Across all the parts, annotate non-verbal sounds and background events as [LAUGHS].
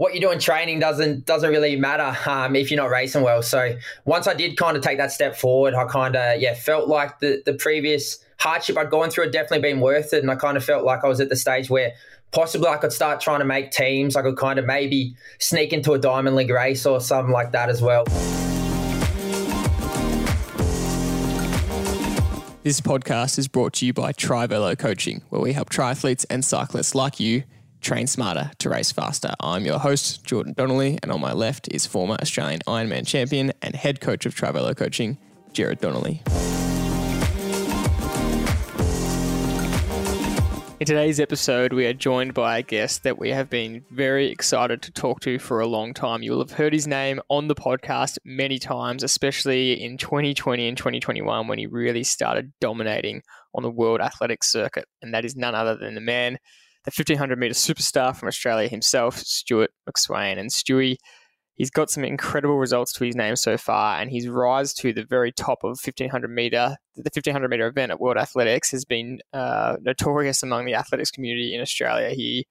what you do in training doesn't doesn't really matter um, if you're not racing well. So once I did kind of take that step forward, I kind of yeah felt like the the previous hardship I'd gone through had definitely been worth it, and I kind of felt like I was at the stage where possibly I could start trying to make teams. I could kind of maybe sneak into a Diamond League race or something like that as well. This podcast is brought to you by Trivelo Coaching, where we help triathletes and cyclists like you train smarter to race faster. I'm your host, Jordan Donnelly, and on my left is former Australian Ironman champion and head coach of Trivelo Coaching, Jared Donnelly. In today's episode, we are joined by a guest that we have been very excited to talk to for a long time. You will have heard his name on the podcast many times, especially in 2020 and 2021 when he really started dominating on the world athletics circuit. And that is none other than the man the 1500 meter superstar from Australia himself, Stuart McSweyn. And Stewie, he's got some incredible results to his name so far, and his rise to the very top of 1500 meter, the 1500 meter event at World Athletics has been uh, notorious among the athletics community in Australia. He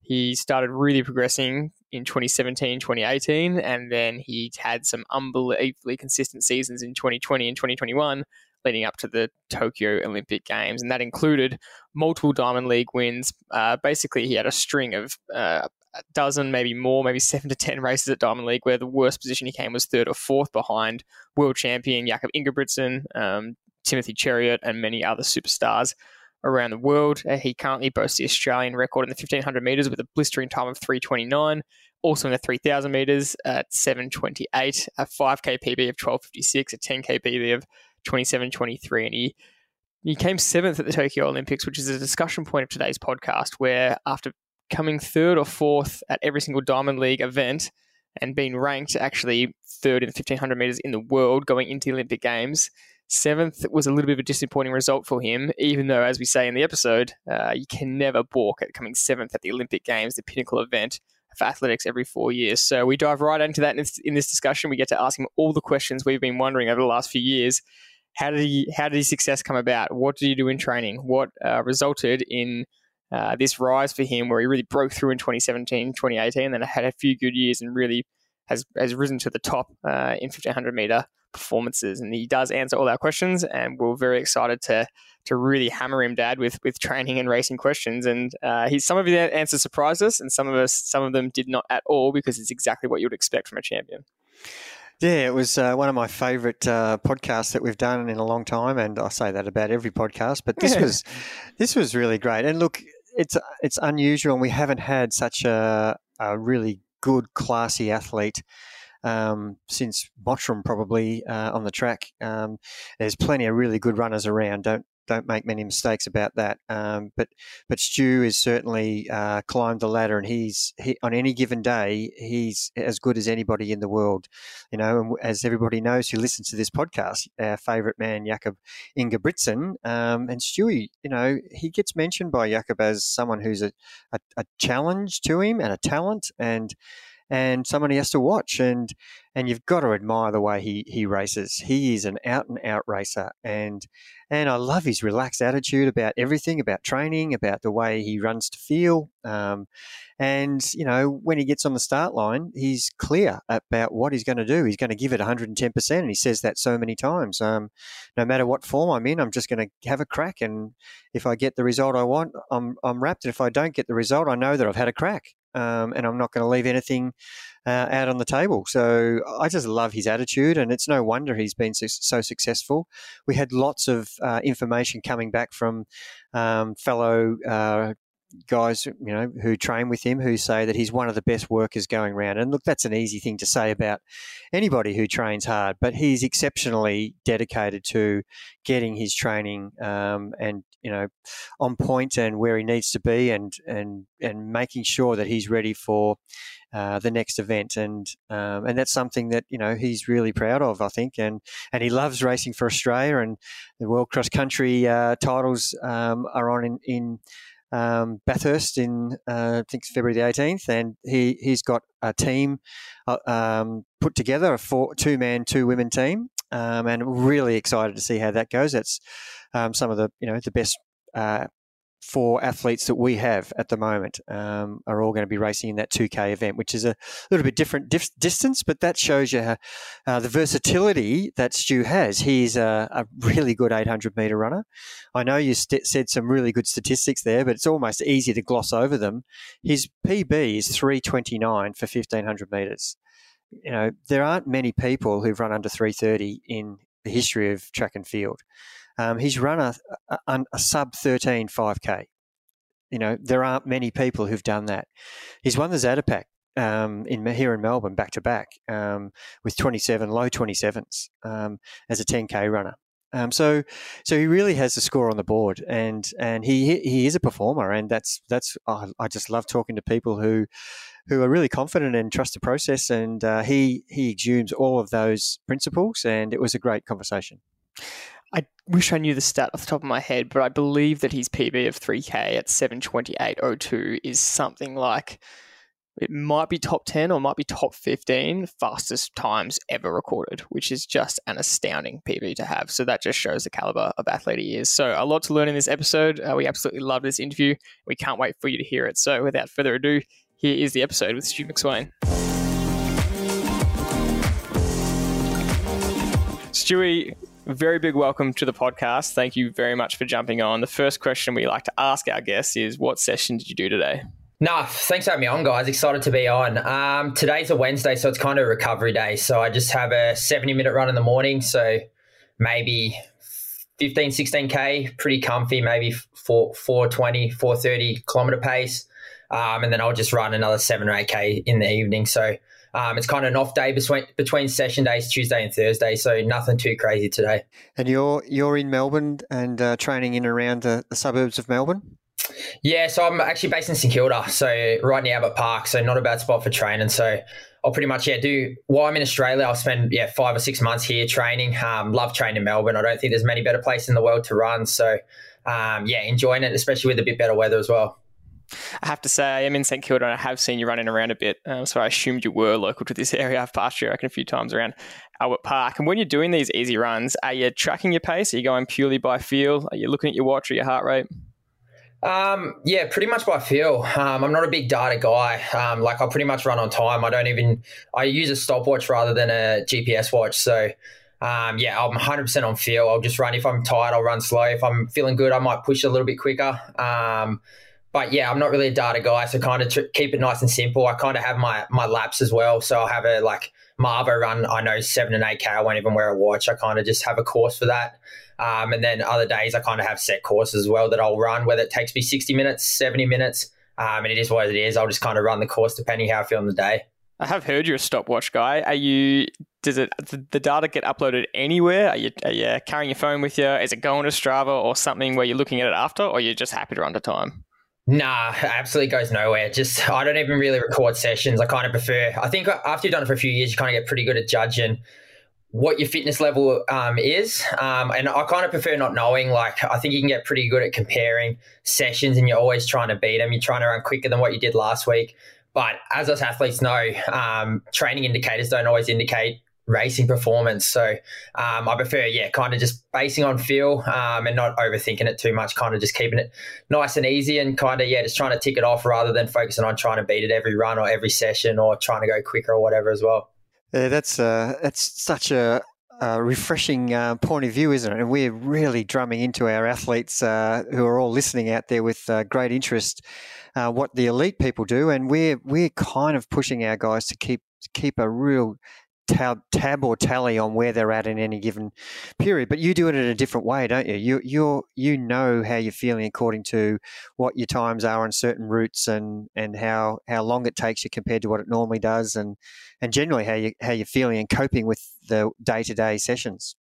he started really progressing in 2017, 2018, and then he had some unbelievably consistent seasons in 2020 and 2021 leading up to the Tokyo Olympic Games, and that included multiple Diamond League wins. Uh, basically, he had a string of uh, a dozen, maybe more, maybe seven to ten races at Diamond League, where the worst position he came was third or fourth behind world champion Jakob Ingebrigtsen, um, Timothy Cheruiyot, and many other superstars around the world. Uh, he currently boasts the Australian record in the 1500 metres with a blistering time of 329. Also in the 3000 metres at 728, a 5k PB of 1256, a 10k PB of 27 23. And he, he came seventh at the Tokyo Olympics, which is a discussion point of today's podcast, where after coming third or fourth at every single Diamond League event and being ranked actually third in the 1500 meters in the world going into the Olympic Games, seventh was a little bit of a disappointing result for him, even though, as we say in the episode, uh, you can never balk at coming seventh at the Olympic Games, the pinnacle event for athletics every four years. So we dive right into that in this, in this discussion. We get to ask him all the questions we've been wondering over the last few years how did he how did his success come about? What did he do in training? What uh, resulted in uh, this rise for him where he really broke through in 2017, 2018, and then had a few good years and really has has risen to the top uh, in 1500 meter performances. And he does answer all our questions, and we're very excited to to really hammer him, Dad, with with training and racing questions. And uh, he, some of his answers surprised us, and some of us some of them did not at all because it's exactly what you would expect from a champion. Yeah, it was uh, one of my favourite uh, podcasts that we've done in a long time, and I say that about every podcast. But this was this was really great. And look, it's it's unusual, and we haven't had such a, a really good, classy athlete um, since Mottram probably uh, on the track. Um, there's plenty of really good runners around. Don't don't make many mistakes about that. Um, but but Stu has certainly uh, climbed the ladder, and he's he, on any given day he's as good as anybody in the world. You know, and as everybody knows who listens to this podcast, our favourite man Jakob Ingebrigtsen um, and Stewie. You know, he gets mentioned by Jakob as someone who's a, a, a challenge to him and a talent and and someone he has to watch. And and you've got to admire the way he he races. He is an out and out racer, and and I love his relaxed attitude about everything, about training, about the way he runs to feel. Um, and you know, when he gets on the start line, he's clear about what he's going to do. He's going to give it 110 percent, and he says that so many times. Um, no matter what form I'm in, I'm just going to have a crack, and if I get the result I want, I'm I'm rapt. And if I don't get the result, I know that I've had a crack um, and I'm not going to leave anything uh, out on the table. So I just love his attitude, and it's no wonder he's been so, so successful. We had lots of uh, information coming back from um, fellow uh, guys, you know, who train with him who say that he's one of the best workers going around. And look, that's an easy thing to say about anybody who trains hard, but he's exceptionally dedicated to getting his training um, and you know on point and where he needs to be, and and and making sure that he's ready for. Uh, the next event, and um, and that's something that you know he's really proud of, I think, and and he loves racing for Australia, and the World Cross Country uh, titles um, are on in, in um, Bathurst in uh, I think February the 18th, and he he's got a team uh, um, put together a four, two man two women team, um, and really excited to see how that goes. That's um, some of the you know the best. Uh, four athletes that we have at the moment um, are all going to be racing in that 2K event, which is a little bit different dif- distance, but that shows you how, uh, the versatility that Stu has. He's a, a really good 800 meter runner. I know you st- said some really good statistics there, but it's almost easy to gloss over them. His PB is 329 for 1500 meters. You know, there aren't many people who've run under 330 in the history of track and field. Um, he's run a, a, a sub 13 5K. You know, there aren't many people who've done that. He's won the Zatopek um, in here in Melbourne back to back um, with 27 low 27s um, as a 10k runner. Um, so, so he really has the score on the board, and and he he is a performer, and that's that's oh, I just love talking to people who who are really confident and trust the process, and uh, he he exudes all of those principles, and it was a great conversation. I wish I knew the stat off the top of my head, but I believe that his PB of 3K at 728.02 is something like it might be top 10 or might be top 15 fastest times ever recorded, which is just an astounding PB to have. So that just shows the caliber of athlete he is. So a lot to learn in this episode. Uh, we absolutely love this interview. We can't wait for you to hear it. So without further ado, here is the episode with Stu McSweyn. Stewie, very big welcome to the podcast. Thank you very much for jumping on. The first question we like to ask our guests is what session did you do today? Nah, thanks for having me on, guys. Excited to be on. Um, today's a Wednesday, so it's kind of recovery day. So I just have a 70 minute run in the morning. So maybe 15, 16K, pretty comfy, maybe 4, 420, 430 kilometer pace. Um, and then I'll just run another 7 or 8K in the evening. So um, it's kind of an off day between between session days, Tuesday and Thursday, so nothing too crazy today. And you're you're in Melbourne and uh, training in around the, the, suburbs of Melbourne. Yeah, so I'm actually based in St Kilda, so right near Albert Park, so not a bad spot for training. So I'll pretty much yeah do while I'm in Australia, I'll spend yeah five or six months here training. Um, love training in Melbourne. I don't think there's many better places in the world to run. So um, yeah, enjoying it, especially with a bit better weather as well. I have to say, I am in St Kilda and I have seen you running around a bit. Um, so I assumed you were local to this [LAUGHS] area. I've passed you, I reckon, a few times around Albert Park. And when you're doing these easy runs, are you tracking your pace? Are you going purely by feel? Are you looking at your watch or your heart rate? Um, yeah, pretty much by feel. Um, I'm not a big data guy. Um, like I'll pretty much run on time. I don't even, I use a stopwatch rather than a GPS watch. So, um, yeah, I'm 100% on feel. I'll just run. If I'm tired, I'll run slow. If I'm feeling good, I might push a little bit quicker. But yeah, I'm not really a data guy, so kind of tr- keep it nice and simple. I kind of have my my laps as well, so I'll have a like Marvo run. I know seven and eight k. I won't even wear a watch. I kind of just have a course for that. Um, and then other days I kind of have set courses as well that I'll run, whether it takes me 60 minutes, 70 minutes, um, and it is what it is. I'll just kind of run the course depending how I feel on the day. I have heard you're a stopwatch guy. Are you? Does it the data get uploaded anywhere? Are you, are you carrying your phone with you? Is it going to Strava or something where you're looking at it after, or you're just happy to run to time? Nah, absolutely goes nowhere. Just I don't even really record sessions. I kind of prefer. I think after you've done it for a few years, you kind of get pretty good at judging what your fitness level um, is. Um, and I kind of prefer not knowing. Like I think you can get pretty good at comparing sessions, and you're always trying to beat them. You're trying to run quicker than what you did last week. But as us athletes know, um, training indicators don't always indicate racing performance. So um, I prefer, yeah, kind of just basing on feel um, and not overthinking it too much, kind of just keeping it nice and easy and kind of, yeah, just trying to tick it off rather than focusing on trying to beat it every run or every session or trying to go quicker or whatever as well. Yeah, that's uh, that's such a, refreshing uh, point of view, isn't it? And we're really drumming into our athletes uh, who are all listening out there with uh, great interest uh, what the elite people do, and we're we're kind of pushing our guys to keep keep a real tab, tab or tally on where they're at in any given period. But you do it in a different way, don't you? You you you know how you're feeling according to what your times are on certain routes and and how how long it takes you compared to what it normally does, and and generally how you how you're feeling and coping with the day to day sessions.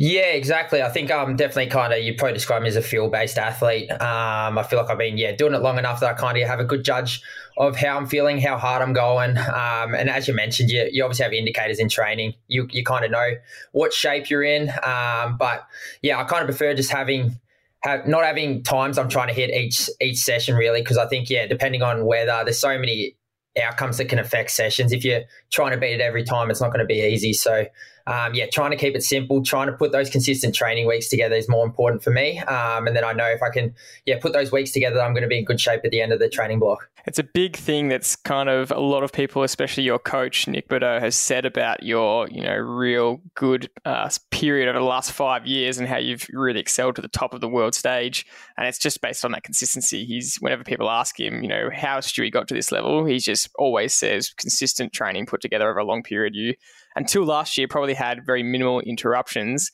Yeah, exactly. I think I'm definitely kind of you probably describe me as a field based athlete. Um, I feel like I've been yeah doing it long enough that I kind of have a good judge of how I'm feeling, how hard I'm going. Um, and as you mentioned, you, you obviously have indicators in training. You you kind of know what shape you're in. Um, but yeah, I kind of prefer just having have not having times I'm trying to hit each each session really because I think yeah, depending on weather, there's so many outcomes that can affect sessions. If you're trying to beat it every time, it's not going to be easy. So um, yeah, trying to keep it simple, trying to put those consistent training weeks together is more important for me. Um, and then I know if I can, yeah, put those weeks together, I'm going to be in good shape at the end of the training block. It's a big thing that's kind of a lot of people, especially your coach Nick Bideau, has said about your, you know, real good uh, period over the last five years and how you've really excelled to the top of the world stage. And it's just based on that consistency. He's whenever people ask him, you know, how Stewie got to this level, he just always says consistent training put together over a long period. You until last year probably had very minimal interruptions.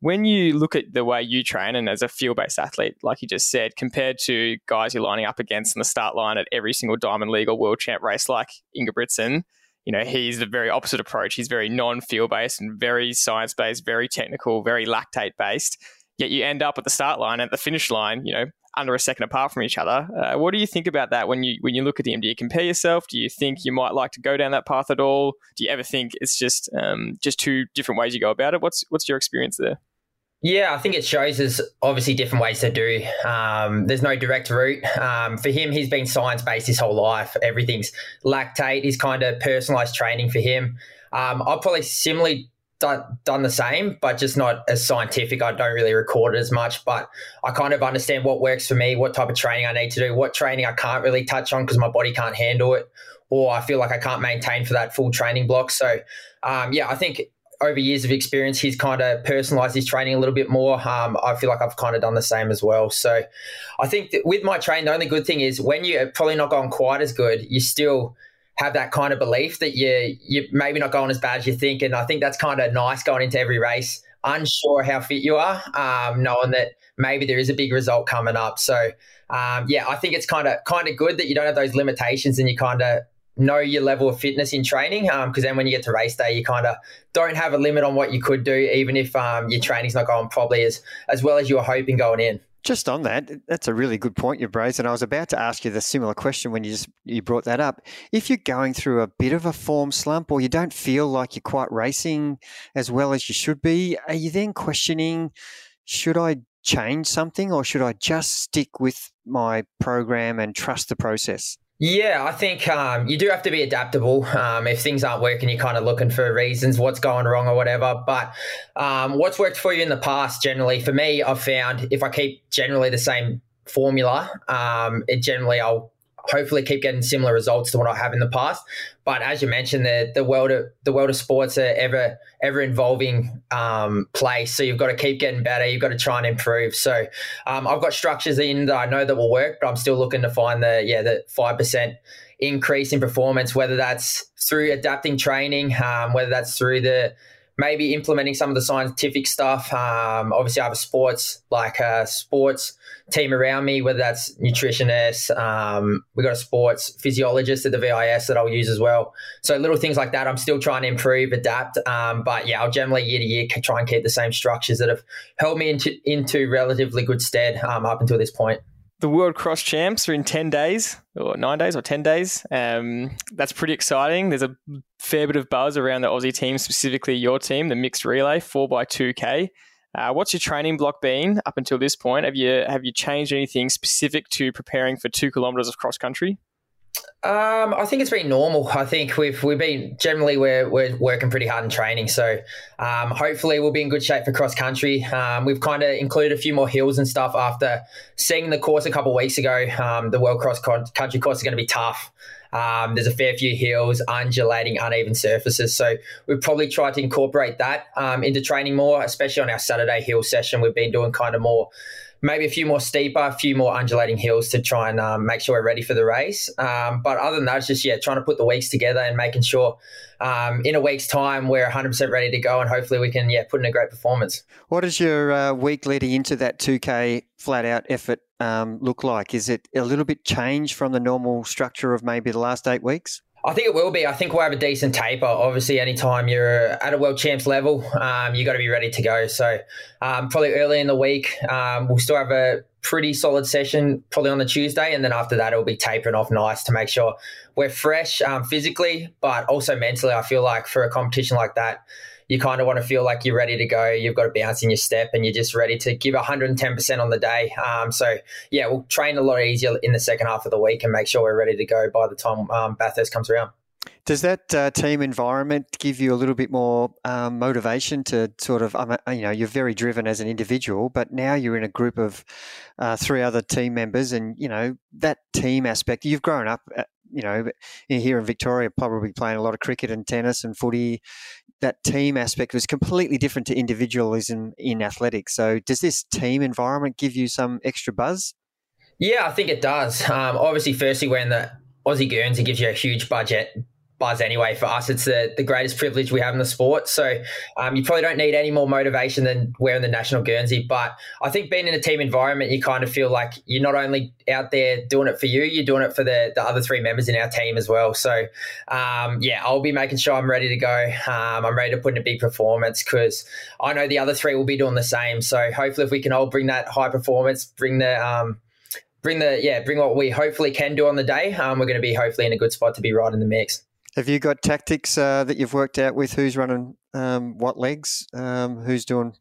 When you look at the way you train and as a field based athlete, like you just said, compared to guys you're lining up against on the start line at every single Diamond League or World Champ race like Ingebrigtsen, you know, he's the very opposite approach. He's very non field based and very science based, very technical, very lactate based. Yet you end up at the start line, at the finish line, you know, under a second apart from each other. Uh, what do you think about that when you when you look at the Do you compare yourself? Do you think you might like to go down that path at all? Do you ever think it's just um, just two different ways you go about it? What's what's your experience there? Yeah, I think it shows there's obviously different ways to do. Um, there's no direct route. Um, for him, he's been science based his whole life. Everything's lactate. He's kind of personalized training for him. Um, I'll probably similarly done, done the same, but just not as scientific. I don't really record it as much, but I kind of understand what works for me, what type of training I need to do, what training I can't really touch on because my body can't handle it, or I feel like I can't maintain for that full training block. So, um, yeah, I think over years of experience, he's kind of personalized his training a little bit more. Um, I feel like I've kind of done the same as well. So I think with my training, the only good thing is when you're probably not going quite as good, you still – have that kind of belief that you you maybe not going as bad as you think, and I think that's kind of nice going into every race, unsure how fit you are, um, knowing that maybe there is a big result coming up. So um, yeah, I think it's kind of kind of good that you don't have those limitations and you kind of know your level of fitness in training because um, then when you get to race day you kind of don't have a limit on what you could do even if um, your training's not going probably as as well as you were hoping going in just on that, that's a really good point you've raised, and I was about to ask you the similar question when you just you brought that up. If you're going through a bit of a form slump, or you don't feel like you're quite racing as well as you should be, are you then questioning, should I change something, or should I just stick with my program and trust the process? Yeah, I think um, you do have to be adaptable. Um, if things aren't working, you're kind of looking for reasons, what's going wrong or whatever. But um, what's worked for you in the past, generally, for me, I've found if I keep generally the same formula, um, it generally I'll hopefully keep getting similar results to what I have in the past. But as you mentioned, the the world of the world of sports are ever ever involving um, place. So you've got to keep getting better. You've got to try and improve. So um, I've got structures in that I know that will work, but I'm still looking to find the yeah the five percent increase in performance, whether that's through adapting training, um, whether that's through the maybe implementing some of the scientific stuff. Um, obviously, I have a sports like a sports team around me, whether that's nutritionists. Um, we got a sports physiologist at the VIS that I'll use as well. So little things like that. I'm still trying to improve, adapt. Um, but yeah, I'll generally year to year try and keep the same structures that have held me into into relatively good stead um, up until this point the World Cross Champs are in 10 days, or nine days, or 10 days. Um, that's pretty exciting. There's a fair bit of buzz around the Aussie team, specifically your team, the mixed relay, 4x2K. Uh, what's your training block been up until this point? Have you have you changed anything specific to preparing for two kilometres of cross country? Um, I think it's been normal. I think we've we've been generally we're we're working pretty hard in training, so um, hopefully we'll be in good shape for cross country. Um, we've kind of included a few more hills and stuff after seeing the course a couple weeks ago. Um, the World Cross Country course is going to be tough. Um, there's a fair few hills, undulating, uneven surfaces. So we've probably tried to incorporate that um, into training more, especially on our Saturday hill session. We've been doing kind of more maybe a few more steeper, a few more undulating hills to try and um, make sure we're ready for the race. Um, but other than that, it's just yeah, trying to put the weeks together and making sure um, in a week's time we're 100% ready to go, and hopefully we can yeah put in a great performance. What does your uh, week leading into that 2K flat out effort um, look like? Is it a little bit changed from the normal structure of maybe the last eight weeks? I think it will be. I think we'll have a decent taper. Obviously, anytime you're at a world champs level, um, you got to be ready to go. So, um, probably early in the week, um, we'll still have a pretty solid session, probably on the Tuesday, and then after that, it'll be tapering off nice to make sure we're fresh um, physically, but also mentally. I feel like for a competition like that, you kind of want to feel like you're ready to go. You've got a bounce in your step and you're just ready to give 110% on the day. Um, so, yeah, we'll train a lot easier in the second half of the week and make sure we're ready to go by the time um, Bathurst comes around. Does that uh, team environment give you a little bit more um, motivation to sort of, um, you know, you're very driven as an individual, but now you're in a group of uh, three other team members, and you know that team aspect. You've grown up, uh, you know, here in Victoria, probably playing a lot of cricket and tennis and footy. That team aspect was completely different to individualism in athletics. So, does this team environment give you some extra buzz? Yeah, I think it does. Um, obviously, firstly, when the Aussie Guernsey gives you a huge budget buzz anyway. For us, it's the, the greatest privilege we have in the sport. So um, you probably don't need any more motivation than wearing the national Guernsey. But I think being in a team environment, you kind of feel like you're not only out there doing it for you, you're doing it for the, the other three members in our team as well. So um, yeah, I'll be making sure I'm ready to go. Um, I'm ready to put in a big performance because I know the other three will be doing the same. So hopefully, if we can all bring that high performance, bring the um, bring the yeah bring what we hopefully can do on the day um, we're going to be hopefully in a good spot to be right in the mix have you got tactics uh, that you've worked out with who's running um, what legs, um, who's doing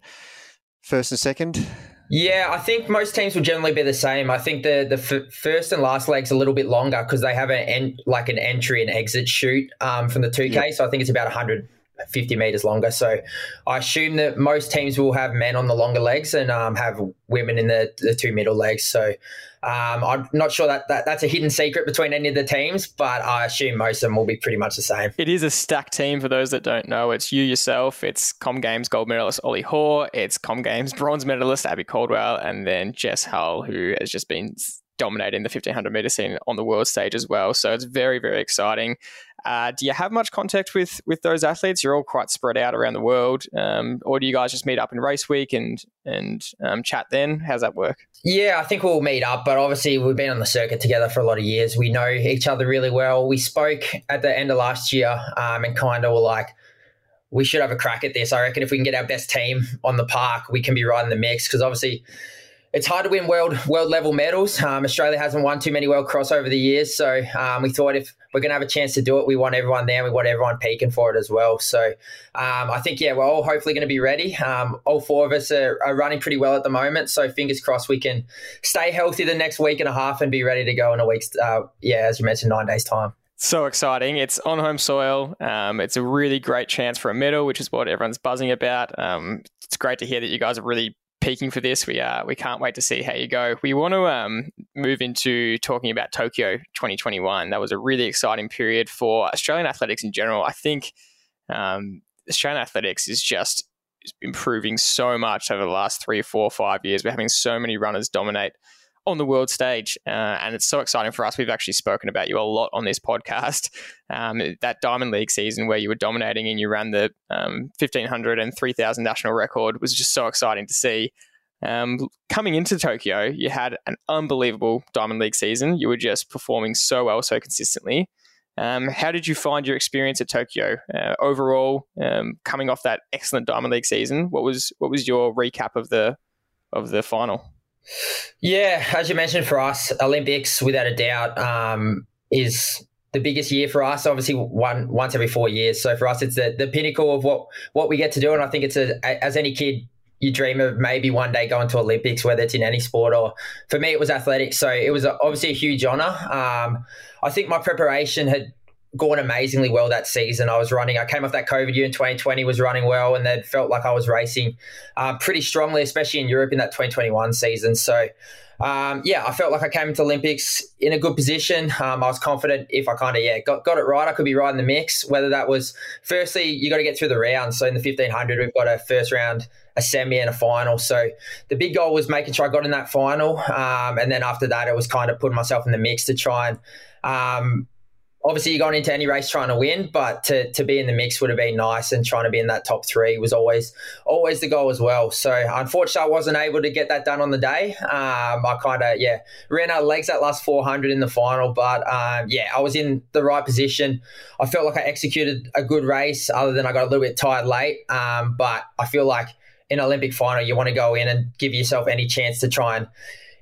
first and second? Yeah, I think most teams will generally be the same. I think the the f- first and last leg's a little bit longer because they have an en- like an entry and exit chute um, from the two K. Yep. So I think it's about 150 meters longer. So I assume that most teams will have men on the longer legs and um, have women in the the two middle legs. So um, I'm not sure that, that that's a hidden secret between any of the teams, but I assume most of them will be pretty much the same. It is a stacked team for those that don't know. It's you yourself, it's Com Games gold medalist Ollie Hoare, it's Com Games bronze medalist Abby Caldwell, and then Jess Hull, who has just been dominating the 1500 meter scene on the world stage as well. So it's very, very exciting. Uh, do you have much contact with with those athletes? You're all quite spread out around the world, um, or do you guys just meet up in race week and and um, chat then? How's that work? Yeah, I think we'll meet up, but obviously we've been on the circuit together for a lot of years. We know each other really well. We spoke at the end of last year um, and kind of were like, we should have a crack at this. I reckon if we can get our best team on the park, we can be right in the mix because obviously it's hard to win world world level medals. Um, Australia hasn't won too many world cross over the years, so um, we thought if we're going to have a chance to do it, we want everyone there. We want everyone peaking for it as well. So um, I think yeah, we're all hopefully going to be ready. Um, all four of us are, are, running pretty well at the moment, so fingers crossed we can stay healthy the next week and a half and be ready to go in a week's uh, yeah, as you mentioned, nine days time so exciting. It's on home soil. Um, it's a really great chance for a medal, which is what everyone's buzzing about. Um, it's great to hear that you guys are really peaking for this. We uh, we can't wait to see how you go. We want to um, move into talking about Tokyo 2021. That was a really exciting period for Australian athletics in general. I think um, Australian athletics is just improving so much over the last three, four, five years. We're having so many runners dominate on the world stage. Uh, and it's so exciting for us. We've actually spoken about you a lot on this podcast. [LAUGHS] Um, that Diamond League season where you were dominating and you ran the um, 1500 and 3000 national record was just so exciting to see. Um, coming into Tokyo, you had an unbelievable Diamond League season. You were just performing so well, so consistently. Um, how did you find your experience at Tokyo uh, overall? Um, coming off that excellent Diamond League season, what was what was your recap of the of the final? Yeah, as you mentioned, for us, Olympics, without a doubt, um, is the biggest year for us. Obviously, one once every four years. So for us, it's the, the pinnacle of what what we get to do. And I think it's a as any kid you dream of maybe one day going to Olympics, whether it's in any sport or for me, it was athletics. So it was obviously a huge honor. Um, I think my preparation had gone amazingly well that season. I was running, I came off that COVID year in 2020, was running well, and then felt like I was racing uh, pretty strongly, especially in Europe in that 2021 season. So, um, yeah, I felt like I came into Olympics in a good position. Um, I was confident if I kind of, yeah, got, got it right, I could be right in the mix. Whether that was, firstly, you got to get through the rounds. So in the 1500, we've got a first round a semi and a final. So the big goal was making sure I got in that final. Um, and then after that, it was kind of putting myself in the mix to try and um, obviously you're going into any race trying to win, but to, to be in the mix would have been nice and trying to be in that top three was always always the goal as well. So unfortunately I wasn't able to get that done on the day. Um, I kind of, yeah, ran out of legs that last 400 in the final, but um, yeah, I was in the right position. I felt like I executed a good race other than I got a little bit tired late. Um, but I feel like in Olympic final, you want to go in and give yourself any chance to try and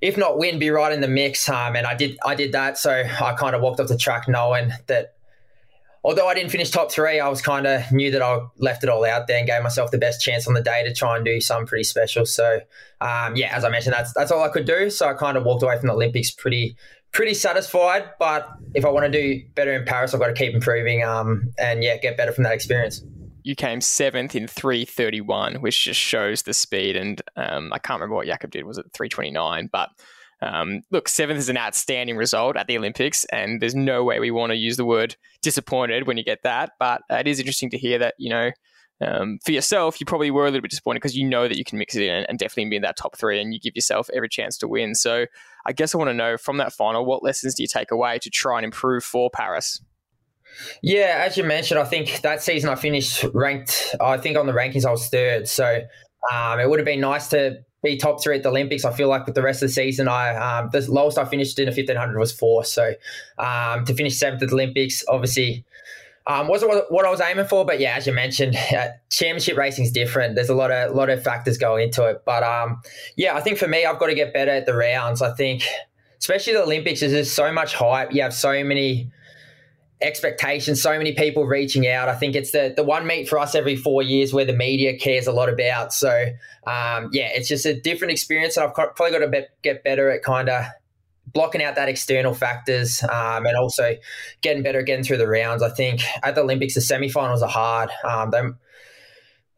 if not win, be right in the mix. Um, and I did I did that. So I kind of walked off the track knowing that although I didn't finish top three, I was kind of knew that I left it all out there and gave myself the best chance on the day to try and do something pretty special. So um, yeah, as I mentioned, that's that's all I could do. So I kind of walked away from the Olympics pretty pretty satisfied. But if I want to do better in Paris, I've got to keep improving um, and yeah, get better from that experience. You came seventh in 331, which just shows the speed. And um, I can't remember what Jakob did. Was it 329? But um, look, seventh is an outstanding result at the Olympics, and there's no way we want to use the word disappointed when you get that. But it is interesting to hear that, you know, um, for yourself, you probably were a little bit disappointed because you know that you can mix it in and definitely be in that top three, and you give yourself every chance to win. So, I guess I want to know from that final, what lessons do you take away to try and improve for Paris? Yeah, as you mentioned, I think that season I finished ranked. I think on the rankings I was third, so um, it would have been nice to be top three at the Olympics. I feel like with the rest of the season, I um, the lowest I finished in a fifteen hundred was four. So um, to finish seventh at the Olympics, obviously. Um, wasn't what I was aiming for, but yeah, as you mentioned, [LAUGHS] uh, championship racing is different. There's a lot of lot of factors go into it, but um, yeah, I think for me, I've got to get better at the rounds. I think, especially the Olympics, there's just so much hype. You have so many expectations, so many people reaching out. I think it's the the one meet for us every four years where the media cares a lot about. So um, yeah, it's just a different experience, and I've probably got to be, get better at kind of blocking out that external factors um, and also getting better getting through the rounds. I think at the Olympics the semifinals are hard. Um, they,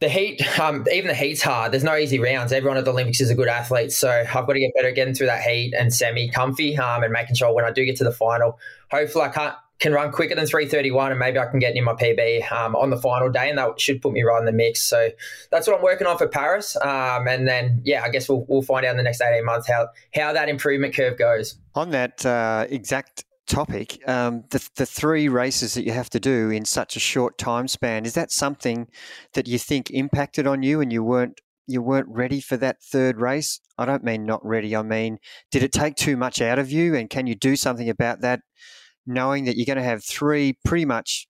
the heat, um, even the heat's hard. There's no easy rounds. Everyone at the Olympics is a good athlete, so I've got to get better at getting through that heat and semi comfy, um, and making sure when I do get to the final, hopefully I can't can run quicker than 331 and maybe I can get in my PB um, on the final day and that should put me right in the mix. So that's what I'm working on for Paris. Um, and then, yeah, I guess we'll, we'll find out in the next 18 months how, how that improvement curve goes. On that uh, exact topic, um, the, the three races that you have to do in such a short time span, is that something that you think impacted on you and you weren't you weren't ready for that third race? I don't mean not ready. I mean, did it take too much out of you? And can you do something about that knowing that you're going to have three pretty much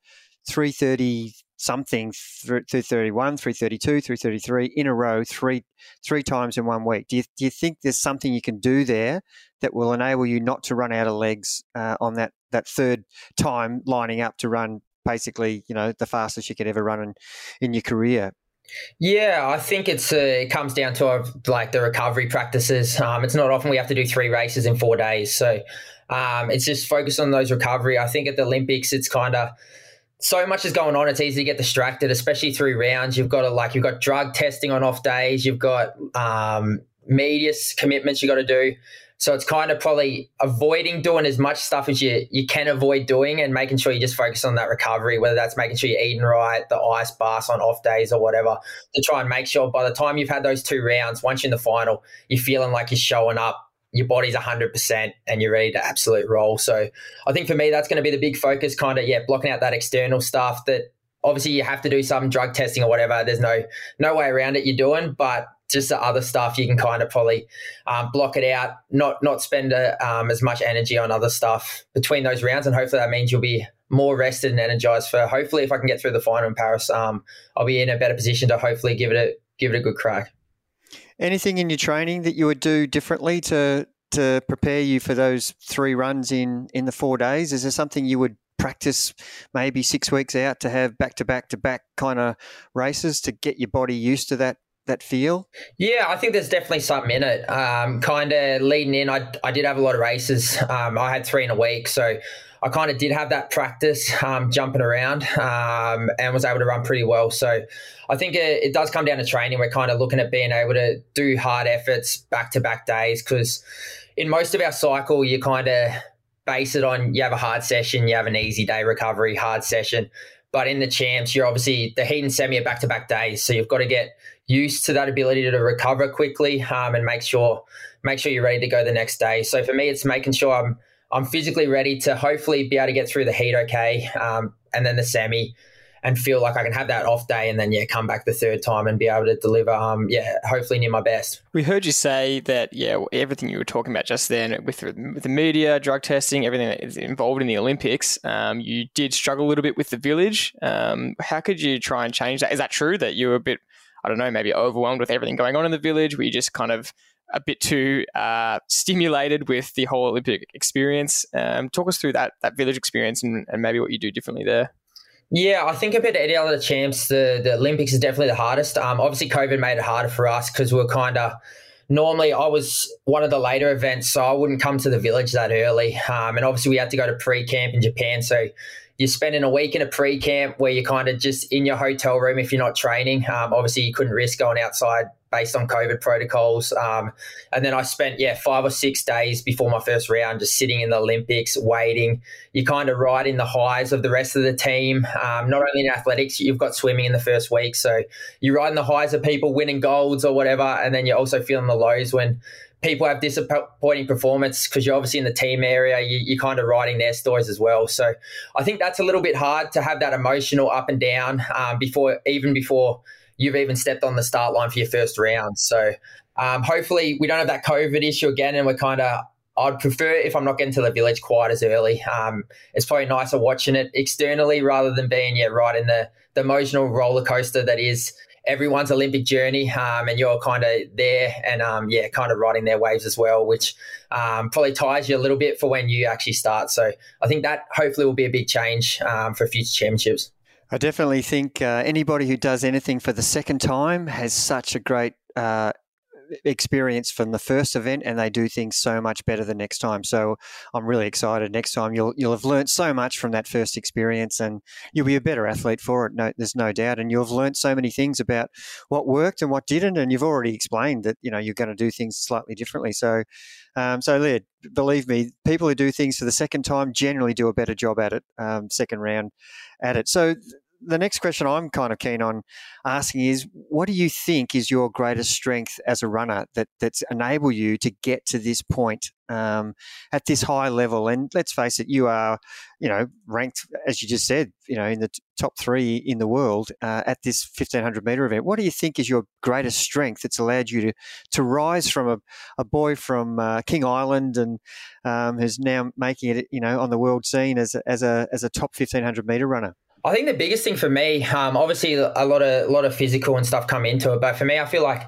330 something 331 332 333 in a row three three times in one week. Do you, do you think there's something you can do there that will enable you not to run out of legs uh, on that that third time lining up to run basically you know the fastest you could ever run in, in your career? Yeah, I think it's uh, it comes down to uh, like the recovery practices. Um, it's not often we have to do three races in four days, so um, it's just focus on those recovery. I think at the Olympics, it's kind of so much is going on. It's easy to get distracted, especially through rounds. You've got to like you've got drug testing on off days. You've got um, media commitments you got to do. So it's kind of probably avoiding doing as much stuff as you you can avoid doing, and making sure you just focus on that recovery. Whether that's making sure you're eating right, the ice baths on off days or whatever, to try and make sure by the time you've had those two rounds, once you're in the final, you're feeling like you're showing up your body's 100% and you're ready to absolute roll. So I think for me, that's going to be the big focus, kind of, yeah, blocking out that external stuff that obviously you have to do some drug testing or whatever. There's no no way around it you're doing, but just the other stuff you can kind of probably um, block it out, not not spend a, uh, um, as much energy on other stuff between those rounds, and hopefully that means you'll be more rested and energized for. Hopefully, if I can get through the final in Paris, um, I'll be in a better position to hopefully give it a give it a good crack. Anything in your training that you would do differently to to prepare you for those three runs in in the four days? Is there something you would practice maybe six weeks out to have back to back to back kind of races to get your body used to that that feel? Yeah, I think there's definitely something in it. Um, kind of leading in, I, I did have a lot of races. Um, I had three in a week, so I kind of did have that practice um, jumping around um, and was able to run pretty well. So I think it, it, does come down to training. We're kind of looking at being able to do hard efforts back to back days because in most of our cycle, you kind of base it on you have a hard session, you have an easy day recovery, hard session. But in the champs, you're obviously the heat and semi are back to back days, so you've got to get used to that ability to recover quickly um, and make sure make sure you're ready to go the next day. So for me, it's making sure I'm I'm physically ready to hopefully be able to get through the heat okay, um, and then the semi, and feel like I can have that off day, and then yeah, come back the third time and be able to deliver. Um, yeah, hopefully near my best. We heard you say that yeah, everything you were talking about just then with the, media, drug testing, everything that is involved in the Olympics. Um, you did struggle a little bit with the village. Um, how could you try and change that? Is that true that you were a bit I don't know, maybe overwhelmed with everything going on in the village? Were you just kind of a bit too uh, stimulated with the whole Olympic experience. Um, talk us through that that village experience and, and maybe what you do differently there. Yeah, I think compared to any other champs, the, the Olympics is definitely the hardest. Um, obviously, COVID made it harder for us because we are kind of normally I was one of the later events, so I wouldn't come to the village that early. Um, and obviously, we had to go to pre camp in Japan. So you're spending a week in a pre camp where you're kind of just in your hotel room if you're not training. Um, obviously, you couldn't risk going outside based on COVID protocols. Um, and then I spent, yeah, five or six days before my first round just sitting in the Olympics, waiting. You kind of ride in the highs of the rest of the team. Um, not only in athletics, you've got swimming in the first week. So you ride in the highs of people winning golds or whatever. And then you're also feeling the lows when people have disappointing performance because you're obviously in the team area, you, are kind of writing their stories as well. So I think that's a little bit hard to have that emotional up and down um, before, even before you've even stepped on the start line for your first round. So um, hopefully we don't have that COVID issue again, and we're kind of. I'd prefer if I'm not getting to the village quite as early. Um, it's probably nicer watching it externally rather than being yeah right in the the emotional roller coaster that is everyone's Olympic journey, um, and you're kind of there and um, yeah, kind of riding their waves as well, which um, probably ties you a little bit for when you actually start. So I think that hopefully will be a big change um, for future championships. I definitely think uh, anybody who does anything for the second time has such a great uh, experience from the first event, and they do things so much better the next time. So I'm really excited. Next time, you'll you'll have learned so much from that first experience, and you'll be a better athlete for it. No, there's no doubt, and you'll have learned so many things about what worked and what didn't, and you've already explained that you know you're going to do things slightly differently. So, um, so Leah, believe me, people who do things for the second time generally do a better job at it, um, second round at it. So the next question I'm kind of keen on asking is what do you think is your greatest strength as a runner that that's enabled you to get to this point um, at this high level? And let's face it you are you know ranked as you just said you know in the top three in the world uh, at this 1500 meter event. What do you think is your greatest strength that's allowed you to to rise from a, a boy from uh, King Island and um, who's now making it you know on the world scene as a, as a as a top 1500 meter runner I think the biggest thing for me, um, obviously, a lot of a lot of physical and stuff come into it, but for me, I feel like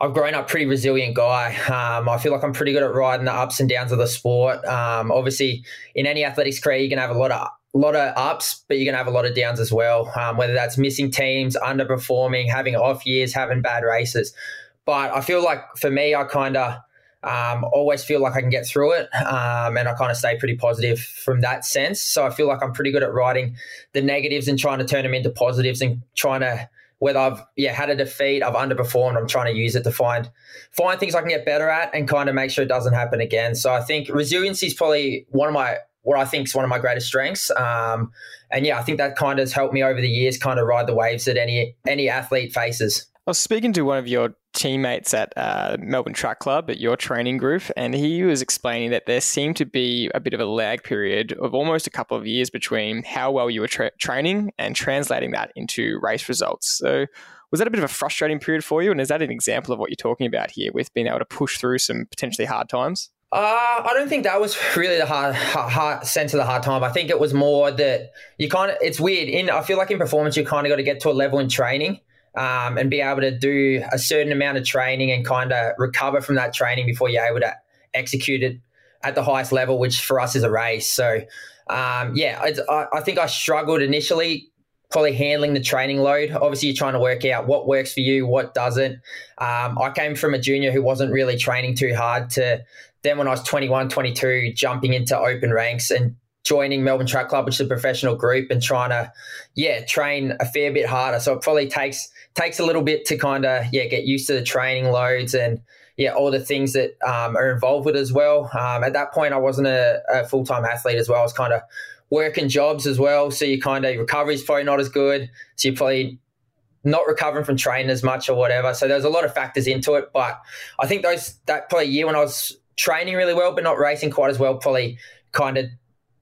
I've grown up pretty resilient guy. Um, I feel like I'm pretty good at riding the ups and downs of the sport. Um, obviously, in any athletics career, you can have a lot of lot of ups, but you're to have a lot of downs as well. Um, whether that's missing teams, underperforming, having off years, having bad races. But I feel like for me, I kind of um, always feel like I can get through it, um, and I kind of stay pretty positive from that sense. So I feel like I'm pretty good at writing the negatives and trying to turn them into positives, and trying to whether I've yeah had a defeat, I've underperformed, I'm trying to use it to find find things I can get better at, and kind of make sure it doesn't happen again. So I think resiliency is probably one of my what I think is one of my greatest strengths. Um, and yeah, I think that kind of has helped me over the years, kind of ride the waves that any any athlete faces. I was speaking to one of your teammates at uh, Melbourne Track Club at your training group, and he was explaining that there seemed to be a bit of a lag period of almost a couple of years between how well you were tra- training and translating that into race results. So, was that a bit of a frustrating period for you? And is that an example of what you're talking about here with being able to push through some potentially hard times? Uh, I don't think that was really the hard, hard, hard sense of the hard time. I think it was more that you kind of, it's weird. In I feel like in performance, you kind of got to get to a level in training um, and be able to do a certain amount of training and kind of recover from that training before you're able to execute it at the highest level, which for us is a race. So, um, yeah, I, I, think I struggled initially, probably handling the training load. Obviously, you're trying to work out what works for you, what doesn't. Um, I came from a junior who wasn't really training too hard to then when I was 21, 22, jumping into open ranks and joining Melbourne Track Club, which is a professional group, and trying to, yeah, train a fair bit harder. So it probably takes takes a little bit to kind of yeah get used to the training loads and yeah all the things that um, are involved with as well. Um, at that point, I wasn't a, a full time athlete as well. I was kind of working jobs as well, so you kind of recovery is probably not as good. So you probably not recovering from training as much or whatever. So there's a lot of factors into it. But I think those that probably year when I was training really well but not racing quite as well probably kind of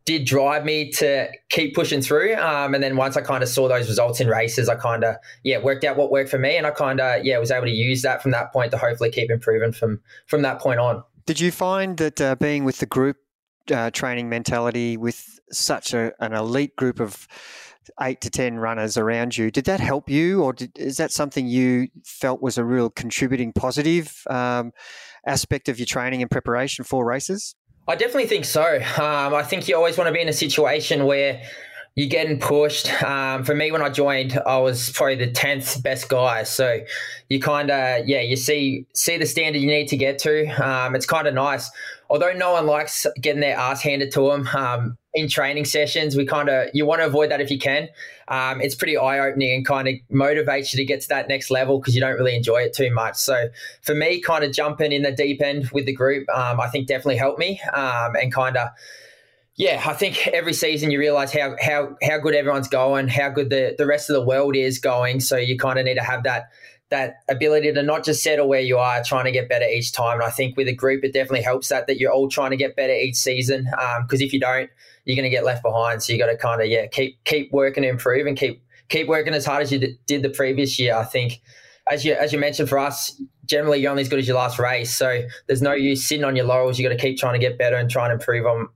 did drive me to keep pushing through. Um, and then once I kind of saw those results in races, I kind of yeah worked out what worked for me, and I kind of yeah was able to use that from that point to hopefully keep improving from from that point on. Did you find that uh, being with the group uh, training mentality with such a, an elite group of eight to ten runners around you, did that help you, or did, is that something you felt was a real contributing positive um, aspect of your training and preparation for races? I definitely think so. Um, I think you always want to be in a situation where you're getting pushed. Um, for me, when I joined, I was probably the tenth best guy. So you kind of yeah, you see see the standard you need to get to. Um, it's kind of nice, although no one likes getting their ass handed to them. Um, in training sessions, we kind of you want to avoid that if you can. Um, it's pretty eye opening and kind of motivates you to get to that next level because you don't really enjoy it too much. So for me, kind of jumping in the deep end with the group, um, I think definitely helped me um, and kind of yeah, I think every season you realize how how how good everyone's going, how good the the rest of the world is going. So you kind of need to have that that ability to not just settle where you are, trying to get better each time. And I think with a group, it definitely helps that that you're all trying to get better each season. Because um, if you don't, you're going to get left behind. So you got to kind of yeah keep keep working to improve and keep keep working as hard as you did the previous year. I think as you as you mentioned for us, generally you're only as good as your last race. So there's no use sitting on your laurels. You got to keep trying to get better and try and improve on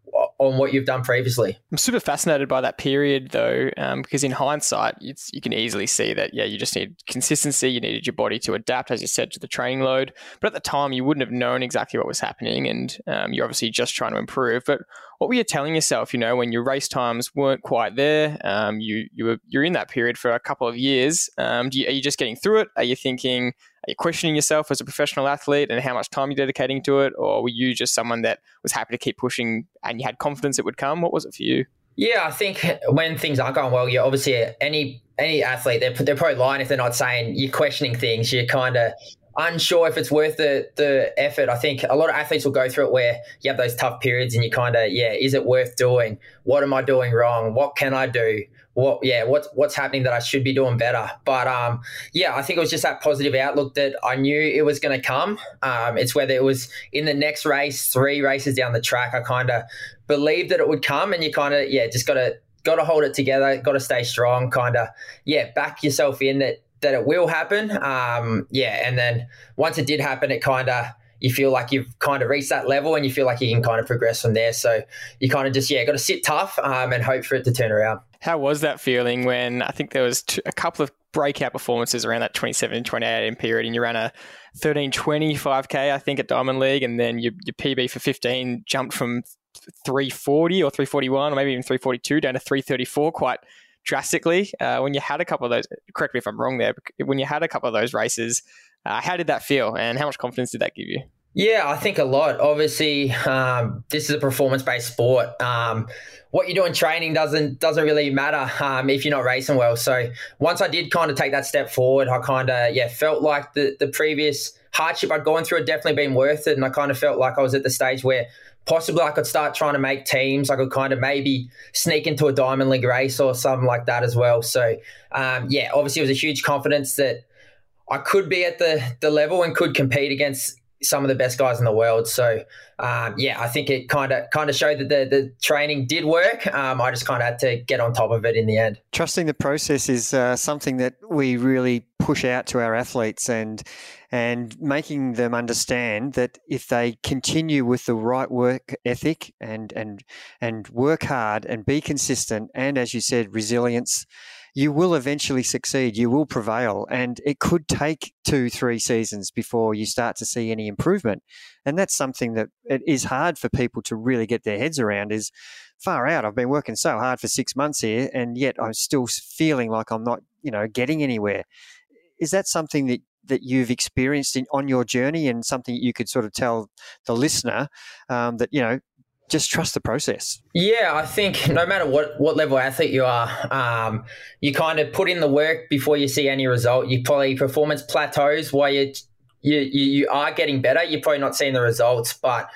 on what you've done previously. I'm super fascinated by that period though, um, because in hindsight, you can easily see that, yeah, you just need consistency. You needed your body to adapt, as you said, to the training load. But at the time, you wouldn't have known exactly what was happening. And um, you're obviously just trying to improve. But what were you telling yourself, you know, when your race times weren't quite there? Um, you, you were, you're in that period for a couple of years. Um, you, are you just getting through it? Are you thinking, are you questioning yourself as a professional athlete and how much time you're dedicating to it? Or were you just someone that was happy to keep pushing and you had confidence it would come? What was it for you? Yeah, I think when things aren't going well, you're obviously any any athlete, they're, they're probably lying if they're not saying you're questioning things. You're kind of unsure if it's worth the the effort. I think a lot of athletes will go through it where you have those tough periods and you kind of, yeah, is it worth doing? What am I doing wrong? What can I do? what yeah what's what's happening that I should be doing better. But um, yeah, I think it was just that positive outlook that I knew it was going to come. Um, it's whether it was in the next race, three races down the track, I kind of believed that it would come, and you kind of yeah just got to got to hold it together, got to stay strong, kind of yeah back yourself in that that it will happen. Um, yeah, and then once it did happen, it kind of you feel like you've kind of reached that level and you feel like you can kind of progress from there. So you kind of just, yeah, got to sit tough um, and hope for it to turn around. How was that feeling when I think there was a couple of breakout performances around that 27 28 period and you ran a 1320 5k I think at Diamond League and then your, your PB for 15 jumped from 340 or 341 or maybe even 342 down to 334 quite drastically uh, when you had a couple of those correct me if I'm wrong there when you had a couple of those races uh, how did that feel and how much confidence did that give you yeah, I think a lot. Obviously, um, this is a performance-based sport. Um, what you do in training doesn't doesn't really matter um, if you're not racing well. So once I did kind of take that step forward, I kind of yeah felt like the the previous hardship I'd gone through had definitely been worth it, and I kind of felt like I was at the stage where possibly I could start trying to make teams. I could kind of maybe sneak into a Diamond League race or something like that as well. So um, yeah, obviously it was a huge confidence that I could be at the the level and could compete against some of the best guys in the world. So um, yeah, I think it kind of kind of showed that the, the training did work. Um, I just kind of had to get on top of it in the end. Trusting the process is uh, something that we really push out to our athletes and and making them understand that if they continue with the right work ethic and and and work hard and be consistent and as you said resilience you will eventually succeed. You will prevail. And it could take two, three seasons before you start to see any improvement. And that's something that it is hard for people to really get their heads around is far out. I've been working so hard for six months here and yet I'm still feeling like I'm not, you know, getting anywhere. Is that something that that you've experienced in, on your journey and something you could sort of tell the listener um, that you know just trust the process. Yeah, I think no matter what what level athlete you are, um, you kind of put in the work before you see any result. You probably performance plateaus while you you, you, are getting better. You're probably not seeing the results, but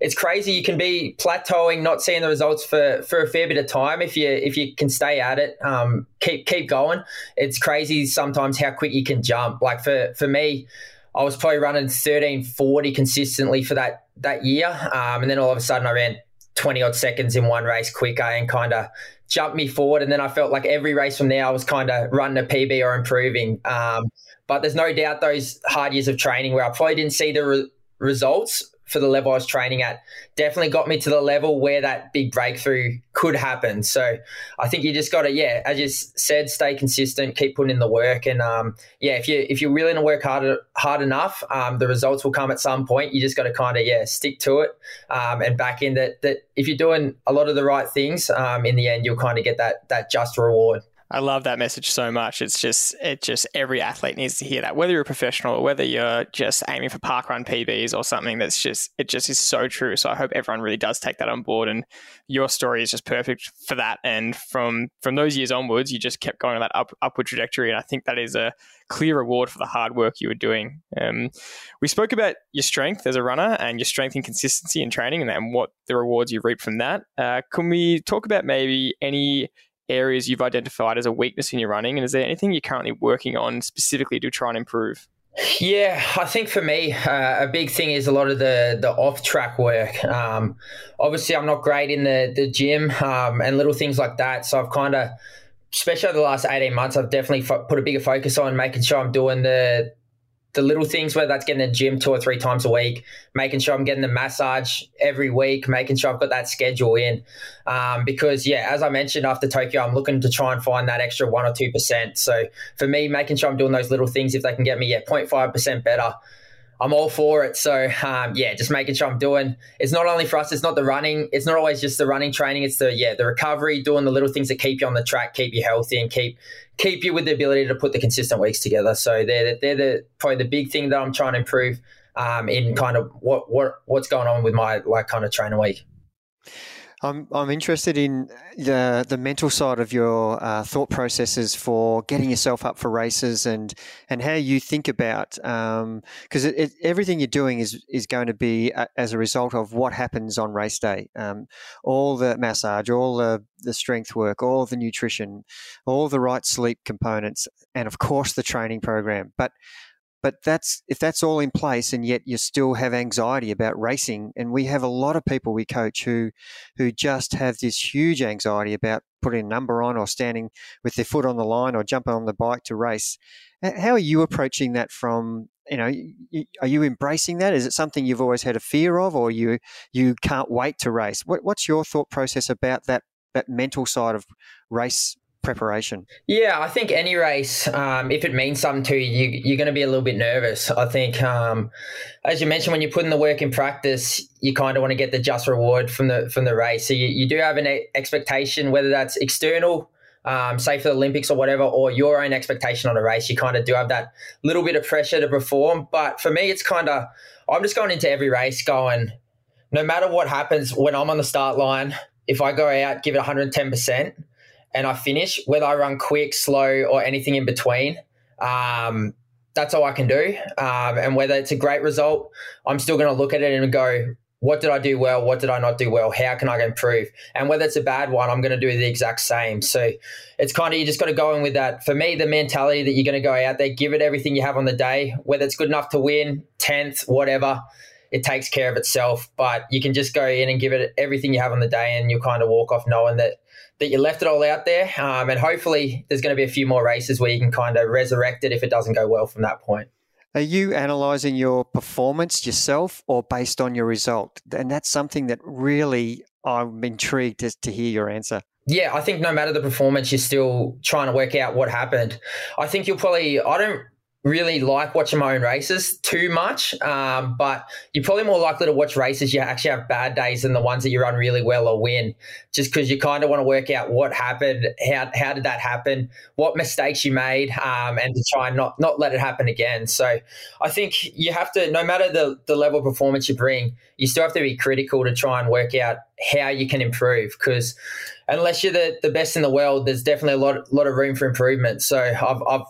it's crazy. You can be plateauing, not seeing the results for, for a fair bit of time if you if you can stay at it. Um, keep keep going. It's crazy sometimes how quick you can jump. Like for for me, I was probably running 1340 consistently for that that year. Um, and then all of a sudden I ran 20 odd seconds in one race quicker and kind of jumped me forward. And then I felt like every race from there, I was kind of running a PB or improving. Um, but there's no doubt those hard years of training where I probably didn't see the re- results for the level I was training at definitely got me to the level where that big breakthrough could happen. So I think you just got to, yeah, as you said, stay consistent, keep putting in the work, and um, yeah, if you if you're willing to work hard hard enough, um, the results will come at some point. You just got to kind of yeah stick to it um, and back in that that if you're doing a lot of the right things, um, in the end you'll kind of get that that just reward. I love that message so much. It's just it just every athlete needs to hear that. Whether you're a professional or whether you're just aiming for parkrun PBs or something that's just it just is so true. So I hope everyone really does take that on board and your story is just perfect for that. And from from those years onwards, you just kept going on that up, upward trajectory. And I think that is a clear reward for the hard work you were doing. Um, we spoke about your strength as a runner and your strength and consistency in training and, and what the rewards you reap from that. Uh, can we talk about maybe any areas you've identified as a weakness in your running? And is there anything you're currently working on specifically to try and improve? Yeah, I think for me, uh, a big thing is a lot of the the off track work. Um, obviously, I'm not great in the the gym um, and little things like that. So I've kind of, especially over the last 18 months, I've definitely put a bigger focus on making sure I'm doing the the little things, whether that's getting the gym two or three times a week, making sure I'm getting the massage every week, making sure I've got that schedule in. Um, because, yeah, as I mentioned after Tokyo, I'm looking to try and find that extra one or 2%. So for me, making sure I'm doing those little things, if they can get me, yeah, 0.5% better, I'm all for it. So um, yeah, just making sure I'm doing. It's not only for us. It's not the running. It's not always just the running training. It's the yeah the recovery, doing the little things that keep you on the track, keep you healthy, and keep keep you with the ability to put the consistent weeks together. So they're they're the probably the big thing that I'm trying to improve um, in kind of what what what's going on with my like kind of training week. I'm, I'm interested in the, the mental side of your uh, thought processes for getting yourself up for races and, and how you think about because um, everything you're doing is, is going to be a, as a result of what happens on race day. Um, all the massage, all the, the strength work, all the nutrition, all the right sleep components, and of course the training program. But but that's if that's all in place and yet you still have anxiety about racing and we have a lot of people we coach who who just have this huge anxiety about putting a number on or standing with their foot on the line or jumping on the bike to race. How are you approaching that from you know are you embracing that? Is it something you've always had a fear of or you you can't wait to race? What, what's your thought process about that that mental side of race preparation? Yeah, I think any race, um, if it means something to you, you are going to be a little bit nervous. I think, um, as you mentioned, when you're putting the work in practice, you kind of want to get the just reward from the from the race. So you, you do have an expectation, whether that's external. Um, say for the Olympics or whatever, or your own expectation on a race, you kind of do have that little bit of pressure to perform. But for me, it's kind of, I'm just going into every race going, no matter what happens when I'm on the start line, if I go out, give it 110%, and I finish, whether I run quick, slow, or anything in between. Um, that's all I can do. Um, and whether it's a great result, I'm still going to look at it and go, what did I do well? What did I not do well? How can I improve? And whether it's a bad one, I'm going to do the exact same. So it's kind of, you just got to go in with that. For me, the mentality that you're going to go out there, give it everything you have on the day, whether it's good enough to win, 10th, whatever, it takes care of itself. But you can just go in and give it everything you have on the day and you'll kind of walk off knowing that that you left it all out there. Um, and hopefully, there's going to be a few more races where you can kind of resurrect it if it doesn't go well from that point. Are you analysing your performance yourself or based on your result? And that's something that really I'm intrigued to, to hear your answer. Yeah, I think no matter the performance, you're still trying to work out what happened. I think you'll probably, I don't really like watching my own races too much, um, but you're probably more likely to watch races you actually have bad days than the ones that you run really well or win, just because you kind of want to work out what happened, how how did that happen, what mistakes you made, um, and to try and not not let it happen again. So I think you have to, no matter the the level of performance you bring, you still have to be critical to try and work out how you can improve because unless you're the, the best in the world, there's definitely a lot lot of room for improvement. So I've, I've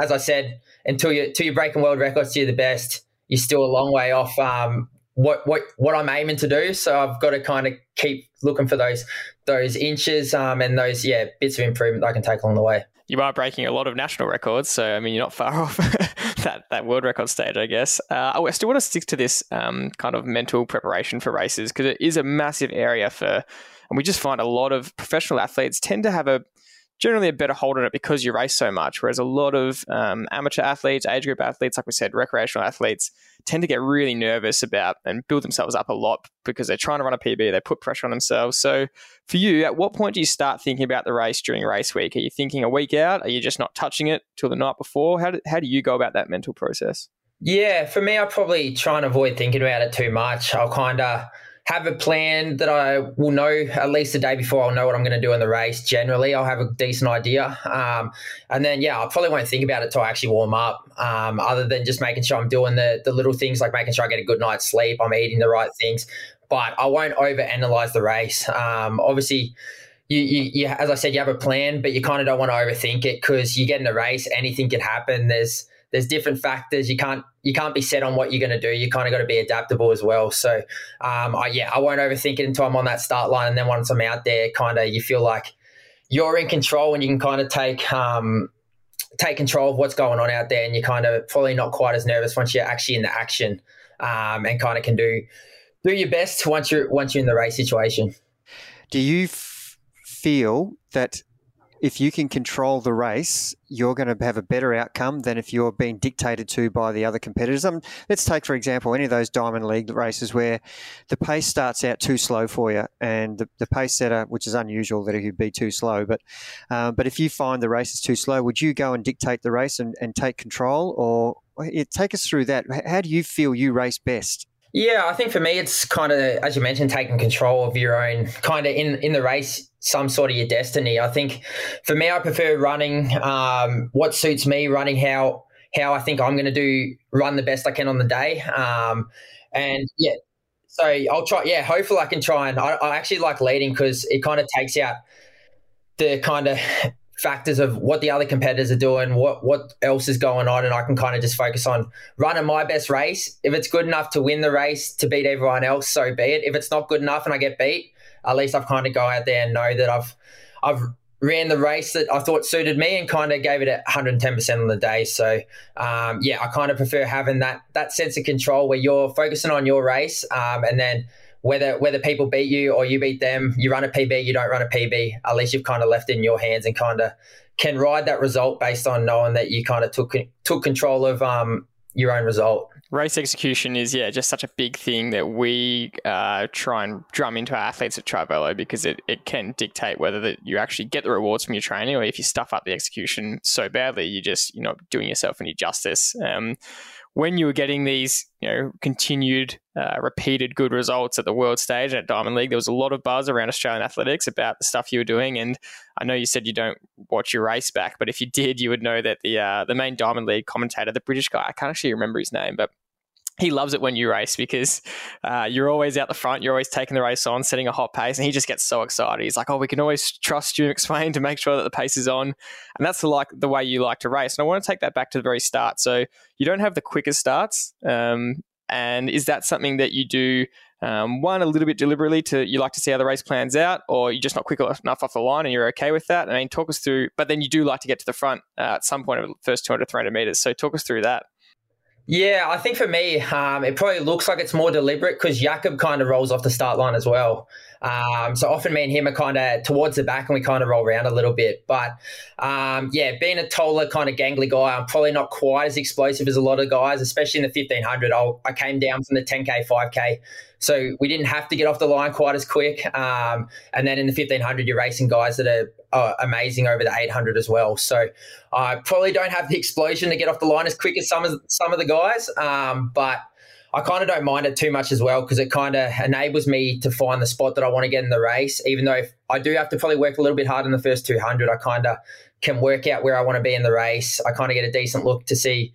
as I said, until you until you're breaking world records, you're the best. You're still a long way off um, what what what I'm aiming to do. So I've got to kind of keep looking for those those inches um, and those yeah bits of improvement I can take along the way. You are breaking a lot of national records, so I mean you're not far [LAUGHS] off that that world record stage, I guess. Uh, I still want to stick to this um, kind of mental preparation for races because it is a massive area for, and we just find a lot of professional athletes tend to have a generally a better hold on it because you race so much. Whereas a lot of um, amateur athletes, age group athletes, like we said, recreational athletes tend to get really nervous about and build themselves up a lot because they're trying to run a PB. They put pressure on themselves. So for you, at what point do you start thinking about the race during race week? Are you thinking a week out? Are you just not touching it till the night before? How do, how do you go about that mental process? Yeah, for me, I probably try and avoid thinking about it too much. I'll kind of have a plan that I will know at least the day before. I'll know what I'm going to do in the race. Generally, I'll have a decent idea, um, and then yeah, I probably won't think about it till I actually warm up. Um, other than just making sure I'm doing the the little things like making sure I get a good night's sleep, I'm eating the right things, but I won't over analyze the race. Um, obviously. You, you, you, as I said, you have a plan, but you kind of don't want to overthink it because you get in a race, anything can happen. There's there's different factors. You can't you can't be set on what you're going to do. You kind of got to be adaptable as well. So, um, I, yeah, I won't overthink it until I'm on that start line, and then once I'm out there, kind of you feel like you're in control and you can kind of take um, take control of what's going on out there, and you're kind of probably not quite as nervous once you're actually in the action, um, and kind of can do do your best once you're once you're in the race situation. Do you f- feel that if you can control the race, you're going to have a better outcome than if you're being dictated to by the other competitors. Um, let's take, for example, any of those Diamond League races where the pace starts out too slow for you, and the, the pace setter, which is unusual that it would be too slow, but uh, but if you find the race is too slow, would you go and dictate the race and, and take control, or take us through that? How do you feel you race best? Yeah, I think for me, it's kind of as you mentioned, taking control of your own kind of in in the race, some sort of your destiny. I think for me, I prefer running um, what suits me, running how how I think I'm going to do, run the best I can on the day, um, and yeah. So I'll try. Yeah, hopefully I can try and I, I actually like leading because it kind of takes out the kind of factors of what the other competitors are doing, what what else is going on, and I can kind of just focus on running my best race. If it's good enough to win the race to beat everyone else, so be it. If it's not good enough and I get beat, at least I've kind of go out there and know that I've I've ran the race that I thought suited me and kind of gave it 110% on the day. So um, yeah, I kind of prefer having that that sense of control where you're focusing on your race um, and then whether whether people beat you or you beat them, you run a PB, you don't run a PB. At least you've kind of left it in your hands and kind of can ride that result based on knowing that you kind of took took control of um, your own result. Race execution is yeah just such a big thing that we uh, try and drum into our athletes at Trivelo because it, it can dictate whether that you actually get the rewards from your training or if you stuff up the execution so badly you just you're not doing yourself any justice. Um, when you were getting these, you know, continued, uh, repeated good results at the world stage at Diamond League, there was a lot of buzz around Australian athletics about the stuff you were doing. And I know you said you don't watch your race back, but if you did, you would know that the uh, the main Diamond League commentator, the British guy, I can't actually remember his name, but he loves it when you race because uh, you're always out the front, you're always taking the race on, setting a hot pace, and he just gets so excited. He's like, "Oh, we can always trust you, explain to make sure that the pace is on," and that's the like the way you like to race. And I want to take that back to the very start. So you don't have the quickest starts, um, and is that something that you do? Um, one, a little bit deliberately to you like to see how the race plans out, or you're just not quick enough off the line and you're okay with that. I mean, talk us through. But then you do like to get to the front uh, at some point of the first 200, 300 meters. So talk us through that. Yeah, I think for me, um, it probably looks like it's more deliberate because Jakob kind of rolls off the start line as well. Um, so often me and him are kind of towards the back and we kind of roll around a little bit. But um, yeah, being a taller kind of gangly guy, I'm probably not quite as explosive as a lot of guys, especially in the 1500. I'll, I came down from the 10K, 5K. So we didn't have to get off the line quite as quick. Um, and then in the 1500, you're racing guys that are uh, amazing over the 800 as well. So I probably don't have the explosion to get off the line as quick as some of, some of the guys. Um, but I kind of don't mind it too much as well because it kind of enables me to find the spot that I want to get in the race. Even though I do have to probably work a little bit hard in the first 200, I kind of can work out where I want to be in the race. I kind of get a decent look to see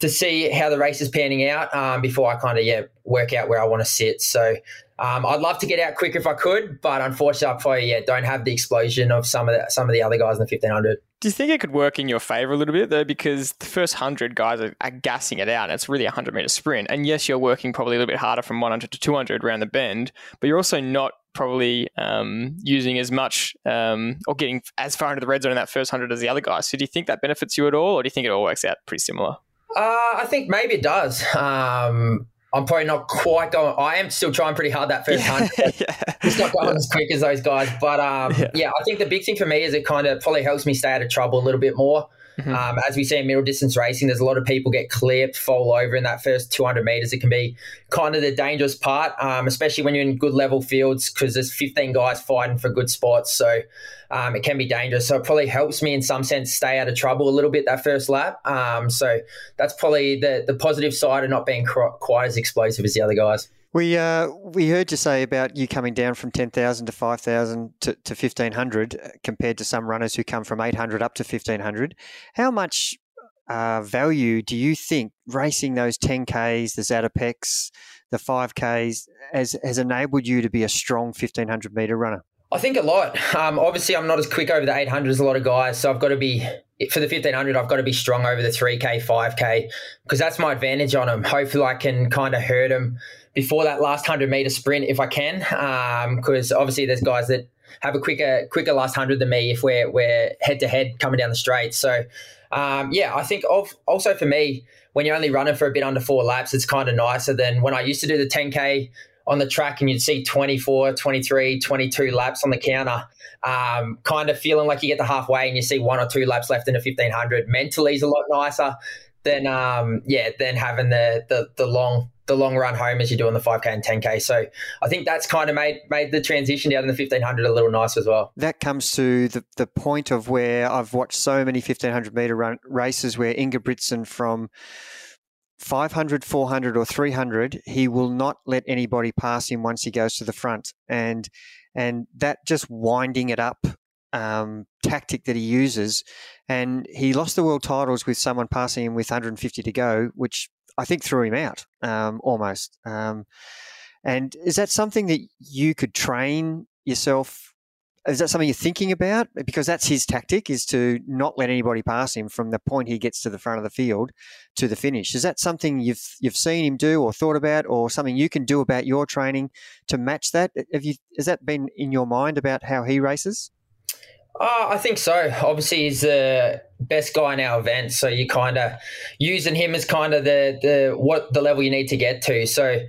to see how the race is panning out um, before I kind of yeah work out where I want to sit. So um, I'd love to get out quick if I could, but unfortunately, I probably yeah don't have the explosion of some of the, some of the other guys in the 1500. Do you think it could work in your favor a little bit though? Because the first hundred guys are, are, gassing it out. It's really a hundred meter sprint, and yes, you're working probably a little bit harder from 100 to 200 around the bend, but you're also not probably um, using as much um, or getting as far into the red zone in that first hundred as the other guys. So do you think that benefits you at all, or do you think it all works out pretty similar? Uh, I think maybe it does. Um, I'm probably not quite going. I am still trying pretty hard that first yeah, [LAUGHS] yeah. It's not going yeah. as quick as those guys, but um, yeah. yeah. I think the big thing for me is it kind of probably helps me stay out of trouble a little bit more. Mm-hmm. Um, as we see in middle distance racing, there's a lot of people get clipped, fall over in that first 200 meters. It can be kind of the dangerous part, um, especially when you're in good level fields because there's 15 guys fighting for good spots. So um, it can be dangerous. So it probably helps me in some sense stay out of trouble a little bit that first lap. Um, so that's probably the the positive side of not being quite as explosive as the other guys. We uh, we heard you say about you coming down from ten thousand to five thousand to, to fifteen hundred, uh, compared to some runners who come from eight hundred up to fifteen hundred. How much uh, value do you think racing those ten k's, the Zatopeks, the five k's, has has enabled you to be a strong fifteen hundred meter runner? I think a lot. Um, obviously, I'm not as quick over the 800 as a lot of guys, so I've got to be for the 1500. I've got to be strong over the 3k, 5k because that's my advantage on them. Hopefully, I can kind of hurt them before that last 100 meter sprint if I can, because um, obviously there's guys that have a quicker quicker last 100 than me if we're we're head to head coming down the straight. So um, yeah, I think of, also for me when you're only running for a bit under four laps, it's kind of nicer than when I used to do the 10k on the track and you'd see 24, 23, 22 laps on the counter, um, kind of feeling like you get to halfway and you see one or two laps left in a 1500. Mentally is a lot nicer than, um, yeah, than having the, the, the long, the long run home as you do on the 5K and 10K. So I think that's kind of made made the transition down in the 1500 a little nice as well. That comes to the, the point of where I've watched so many 1500 meter run, races where Ingebrigtsen from 500, 400, or 300, he will not let anybody pass him once he goes to the front. And and that just winding it up um, tactic that he uses. And he lost the world titles with someone passing him with 150 to go, which I think threw him out um, almost. Um, and is that something that you could train yourself is that something you're thinking about? Because that's his tactic is to not let anybody pass him from the point he gets to the front of the field to the finish. Is that something you've you've seen him do or thought about, or something you can do about your training to match that? Have you has that been in your mind about how he races? Uh, I think so. Obviously, he's the best guy in our event, so you kind of using him as kind of the the what the level you need to get to. So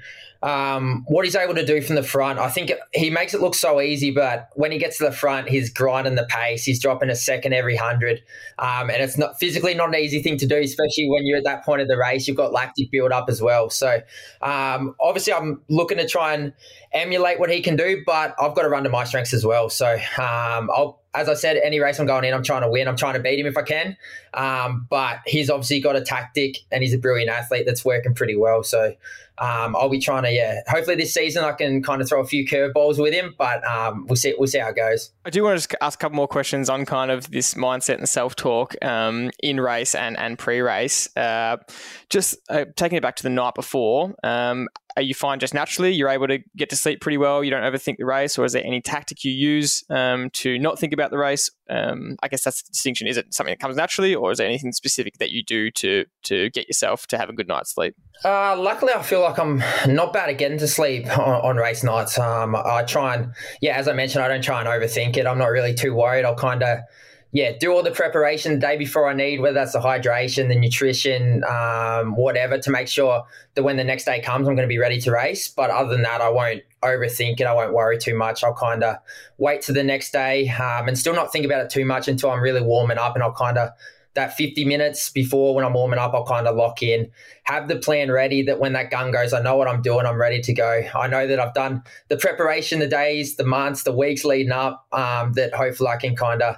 um, what he's able to do from the front, I think he makes it look so easy, but when he gets to the front, he's grinding the pace. He's dropping a second every hundred, um, and it's not physically not an easy thing to do, especially when you're at that point of the race. You've got lactic build up as well. So um, obviously, I'm looking to try and emulate what he can do, but I've got to run to my strengths as well. So um, I'll as I said, any race I'm going in, I'm trying to win. I'm trying to beat him if I can. Um, but he's obviously got a tactic and he's a brilliant athlete that's working pretty well. So um, I'll be trying to, yeah. Hopefully this season I can kind of throw a few curveballs with him, but um, we'll see. We'll see how it goes. I do want to just ask a couple more questions on kind of this mindset and self talk um, in race and and pre race. Uh, just uh, taking it back to the night before. Um, are you find just naturally you're able to get to sleep pretty well? You don't overthink the race, or is there any tactic you use um, to not think about the race? Um, I guess that's the distinction. Is it something that comes naturally, or is there anything specific that you do to to get yourself to have a good night's sleep? Uh, luckily, I feel like I'm not bad at getting to sleep on, on race nights. Um, I try and yeah, as I mentioned, I don't try and overthink it. I'm not really too worried. I'll kind of yeah, do all the preparation the day before I need, whether that's the hydration, the nutrition, um, whatever, to make sure that when the next day comes, I'm going to be ready to race. But other than that, I won't overthink it. I won't worry too much. I'll kind of wait to the next day um, and still not think about it too much until I'm really warming up. And I'll kind of, that 50 minutes before when I'm warming up, I'll kind of lock in, have the plan ready that when that gun goes, I know what I'm doing, I'm ready to go. I know that I've done the preparation, the days, the months, the weeks leading up, um, that hopefully I can kind of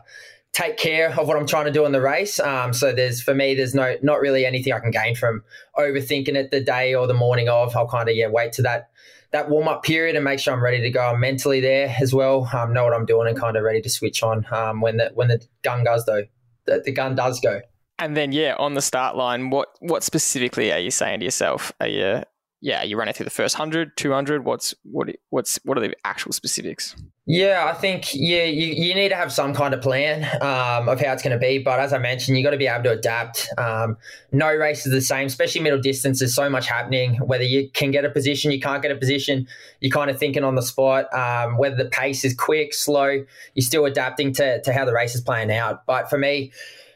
take care of what I'm trying to do in the race. Um, so there's for me, there's no not really anything I can gain from overthinking it the day or the morning of. I'll kind of yeah wait to that that warm up period and make sure I'm ready to go. I'm mentally there as well. Um, know what I'm doing and kind of ready to switch on um, when the when the gun goes though. The, the gun does go. And then yeah, on the start line, what what specifically are you saying to yourself? Are you yeah, you run it through the first 100, 200. What's what? What's what are the actual specifics? Yeah, I think yeah, you, you need to have some kind of plan um, of how it's going to be. But as I mentioned, you got to be able to adapt. Um, no race is the same, especially middle distance. There's so much happening. Whether you can get a position, you can't get a position. You're kind of thinking on the spot. Um, whether the pace is quick, slow, you're still adapting to to how the race is playing out. But for me,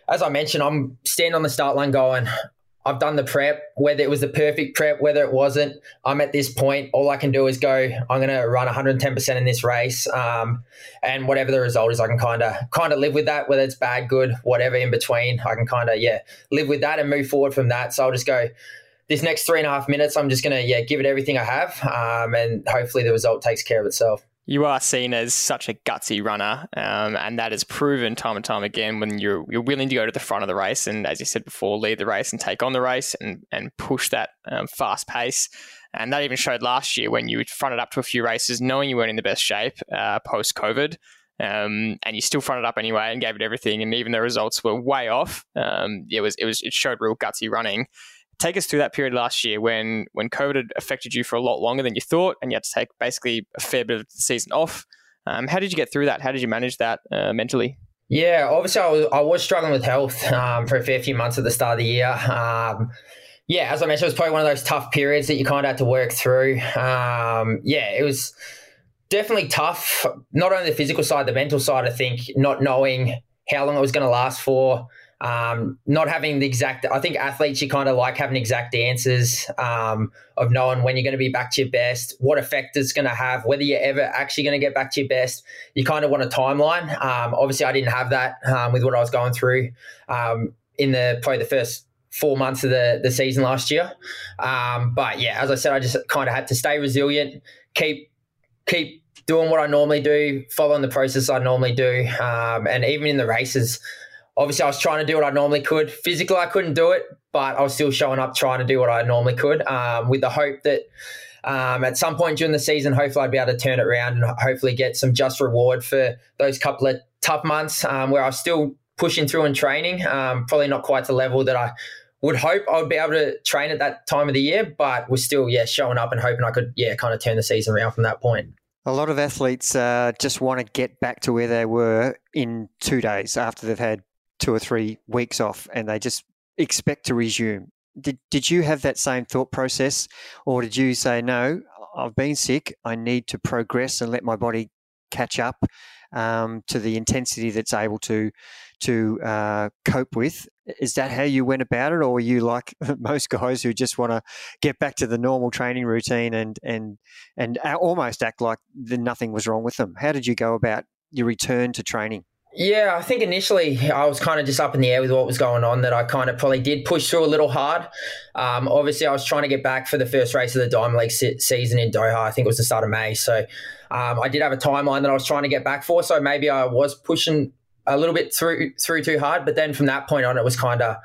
as I mentioned, I'm standing on the start line going. I've done the prep, whether it was the perfect prep, whether it wasn't. I'm at this point. All I can do is go. I'm going to run 110% in this race, um, and whatever the result is, I can kind of kind of live with that. Whether it's bad, good, whatever in between, I can kind of yeah live with that and move forward from that. So I'll just go. This next three and a half minutes, I'm just going to yeah give it everything I have, um, and hopefully the result takes care of itself you are seen as such a gutsy runner, um, and that is proven time and time again when you're you're willing to go to the front of the race and, as you said before, lead the race and take on the race and and push that um, fast pace. And that even showed last year when you fronted up to a few races, knowing you weren't in the best shape uh, post COVID. Um, and you still fronted up anyway and gave it everything, and even the results were way off. Um, it was it was it showed real gutsy running take us through that period last year when when COVID had affected you for a lot longer than you thought, and you had to take basically a fair bit of the season off. Um, how did you get through that? How did you manage that uh, mentally? Yeah, obviously I was, I was struggling with health um, for a fair few months at the start of the year. Um, yeah, as I mentioned, it was probably one of those tough periods that you kind of had to work through. Um, yeah, it was definitely tough. Not only the physical side, the mental side. I think not knowing how long it was going to last for. Um, not having the exact, I think athletes, you kind of like having exact answers um, of knowing when you're going to be back to your best, what effect it's going to have, whether you're ever actually going to get back to your best. You kind of want a timeline. Um, obviously, I didn't have that um, with what I was going through um, in the probably the first four months of the, the season last year. Um, but yeah, as I said, I just kind of had to stay resilient, keep keep doing what I normally do, following the process I normally do, and even in the races obviously I was trying to do what I normally could. Physically, I couldn't do it, but I was still showing up trying to do what I normally could um, with the hope that um, at some point during the season, hopefully I'd be able to turn it around and hopefully get some just reward for those couple of tough months um, where I was still pushing through and training. Um, probably not quite the level that I would hope I would be able to train at that time of the year, but was still, yeah, showing up and hoping I could, yeah, kind of turn the season around from that point. A lot of athletes uh, just want to get back to where they were in two days after they've had two or three weeks off and they just expect to resume. Did, did you have that same thought process or did you say, no, I've been sick, I need to progress and let my body catch up um, to the intensity that's able to to uh, cope with. Is that how you went about it, or were you like [LAUGHS] most guys who just want to get back to the normal training routine and and and almost act like nothing was wrong with them? How did you go about your return to training? Yeah, I think initially I was kind of just up in the air with what was going on. That I kind of probably did push through a little hard. Um, obviously, I was trying to get back for the first race of the Diamond League season in Doha. I think it was the start of May. So um, I did have a timeline that I was trying to get back for. So maybe I was pushing a little bit through through too hard. But then from that point on, it was kind of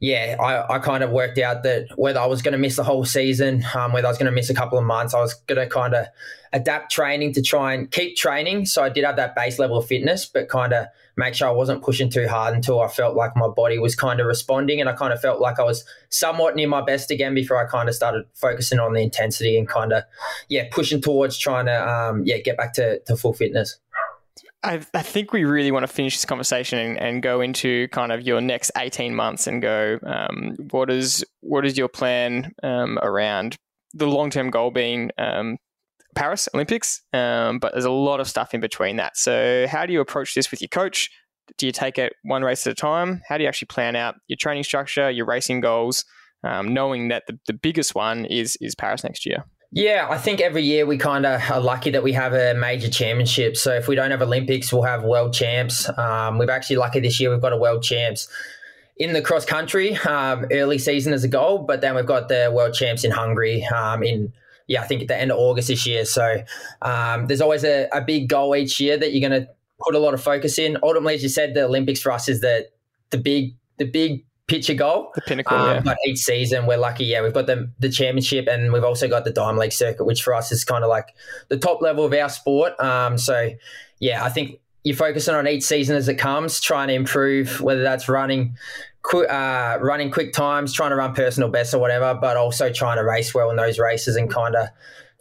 yeah, I, I kind of worked out that whether I was going to miss the whole season, um, whether I was going to miss a couple of months, I was going to kind of adapt training to try and keep training. So I did have that base level of fitness, but kind of make sure I wasn't pushing too hard until I felt like my body was kind of responding and I kind of felt like I was somewhat near my best again before I kind of started focusing on the intensity and kind of, yeah, pushing towards trying to, um, yeah, get back to, to full fitness. I, I, think we really want to finish this conversation and, and, go into kind of your next 18 months and go, um, what is what is your plan um, around the long term goal being um, Paris Olympics? Um, but there's a lot of stuff in between that. So, how do you approach this with your coach? Do you take it one race at a time? How do you actually plan out your training structure, your racing goals, um, knowing that the, the biggest one is is Paris next year? Yeah, I think every year we kind of are lucky that we have a major championship. So if we don't have Olympics, we'll have world champs. Um, we've actually lucky this year we've got a world champs in the cross country um, early season as a goal, but then we've got the world champs in Hungary um, in yeah I think at the end of August this year. So um, there's always a, a big goal each year that you're going to put a lot of focus in. Ultimately, as you said, the Olympics for us is the the big the big picture goal. The pinnacle, um, yeah. But each season, we're lucky. Yeah, we've got the the championship, and we've also got the Diamond League circuit, which for us is kind of like the top level of our sport. Um, so yeah, I think you're focusing on each season as it comes, trying to improve, whether that's running. uh, running quick times, trying to run personal best or whatever, but also trying to race well in those races and kind of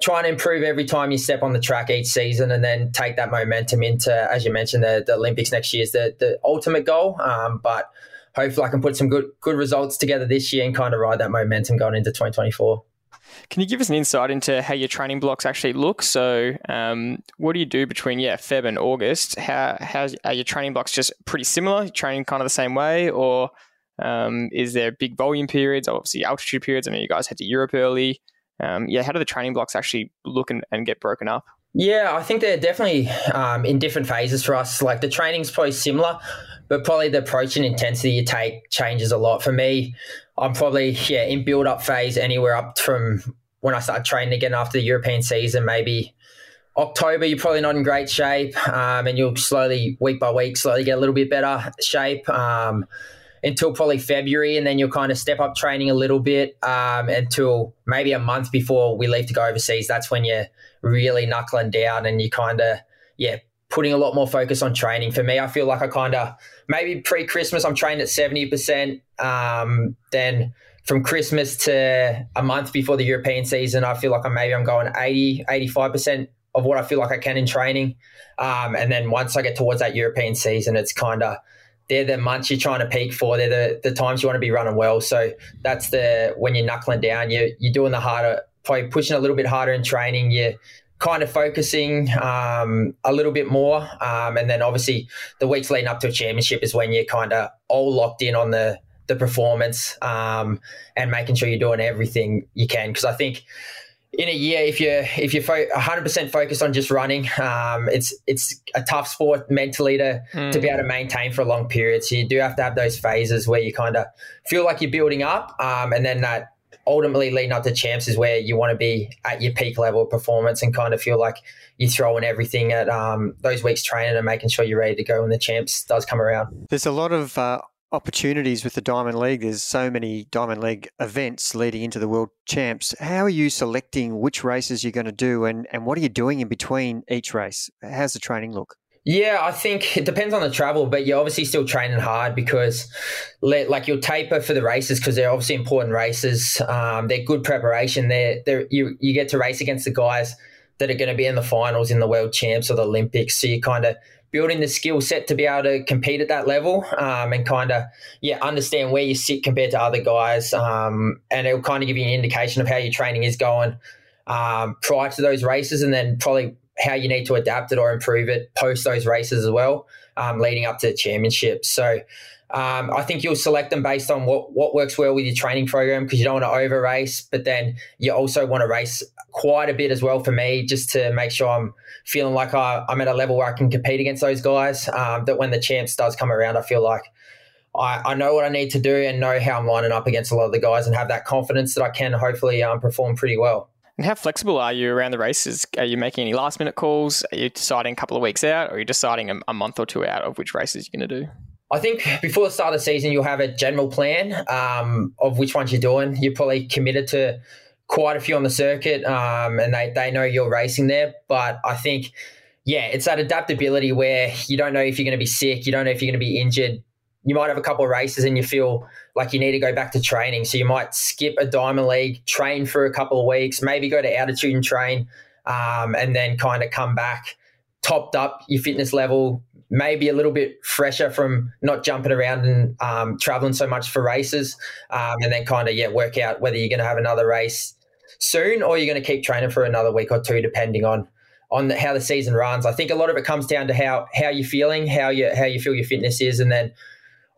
trying to improve every time you step on the track each season and then take that momentum into, as you mentioned, the, the Olympics next year is the, the ultimate goal. Um, but hopefully I can put some good good results together this year and kind of ride that momentum going into 2024. Can you give us an insight into how your training blocks actually look? So, um, what do you do between yeah Feb and August? How how are your training blocks just pretty similar? You're training kind of the same way, or Um, is there big volume periods, obviously altitude periods? I know you guys head to Europe early. Um, yeah, how do the training blocks actually look and, and get broken up? Yeah, I think they're definitely um, in different phases for us. Like the training's probably similar, but probably the approach and intensity you take changes a lot. For me, I'm probably yeah in build up phase anywhere up from when I start training again after the European season, maybe October. You're probably not in great shape, um, and you'll slowly week by week slowly get a little bit better shape. Um, until probably February, and then you'll kind of step up training a little bit um, until maybe a month before we leave to go overseas. That's when you're really knuckling down and you kind of, yeah, putting a lot more focus on training. For me, I feel like I kind of maybe pre Christmas, I'm trained at 70%. Um, then from Christmas to a month before the European season, I feel like I'm maybe I'm going 80, 85% of what I feel like I can in training. Um, and then once I get towards that European season, it's kind of they're the months you're trying to peak for. They're the, the times you want to be running well. So that's the when you're knuckling down, you you're doing the harder, probably pushing a little bit harder in training. You're kind of focusing um, a little bit more, um, and then obviously the weeks leading up to a championship is when you're kind of all locked in on the the performance um, and making sure you're doing everything you can. Because I think in a year, if you're if you're 100% focused on just running, um, it's it's a tough sport mentally to mm. to be able to maintain for a long period. So you do have to have those phases where you kind of feel like you're building up, um, and then that ultimately leading up to champs is where you want to be at your peak level of performance and kind of feel like you're throwing everything at um, those weeks training and making sure you're ready to go when the champs does come around. There's a lot of uh, opportunities with the Diamond League. There's so many Diamond League events leading into the World Champs. How are you selecting which races you're going to do and, and what are you doing in between each race? How's the training look? Yeah, I think it depends on the travel, but you're obviously still training hard because, like, you'll taper for the races because they're obviously important races. Um, they're good preparation. They're, they're you you get to race against the guys that are going to be in the finals in the World Champs or the Olympics. So you're kind of building the skill set to be able to compete at that level um, and kind of yeah understand where you sit compared to other guys um, and it'll kind of give you an indication of how your training is going um, prior to those races and then probably how you need to adapt it or improve it post those races as well um, leading up to the championship so um, I think you'll select them based on what, what works well with your training program because you don't want to over race, but then you also want to race quite a bit as well for me just to make sure I'm feeling like I, am at a level where I can compete against those guys. Um, that when the champs does come around, I feel like I, I, know what I need to do and know how I'm lining up against a lot of the guys and have that confidence that I can hopefully um, perform pretty well. And how flexible are you around the races? Are you making any last minute calls? Are you deciding a couple of weeks out or are you deciding a, a month or two out of which races you're going to do? I think before the start of the season, you'll have a general plan um, of which ones you're doing. You're probably committed to quite a few on the circuit, um, and they, they know you're racing there. But I think, yeah, it's that adaptability where you don't know if you're going to be sick, you don't know if you're going to be injured. You might have a couple of races and you feel like you need to go back to training. So you might skip a Diamond League, train for a couple of weeks, maybe go to altitude and train, um, and then kind of come back topped up your fitness level, maybe a little bit fresher from not jumping around and um, traveling so much for races, um, and then kind of yeah work out whether you're going to have another race soon or you're going to keep training for another week or two, depending on on the, how the season runs. I think a lot of it comes down to how how you're feeling, how you how you feel your fitness is, and then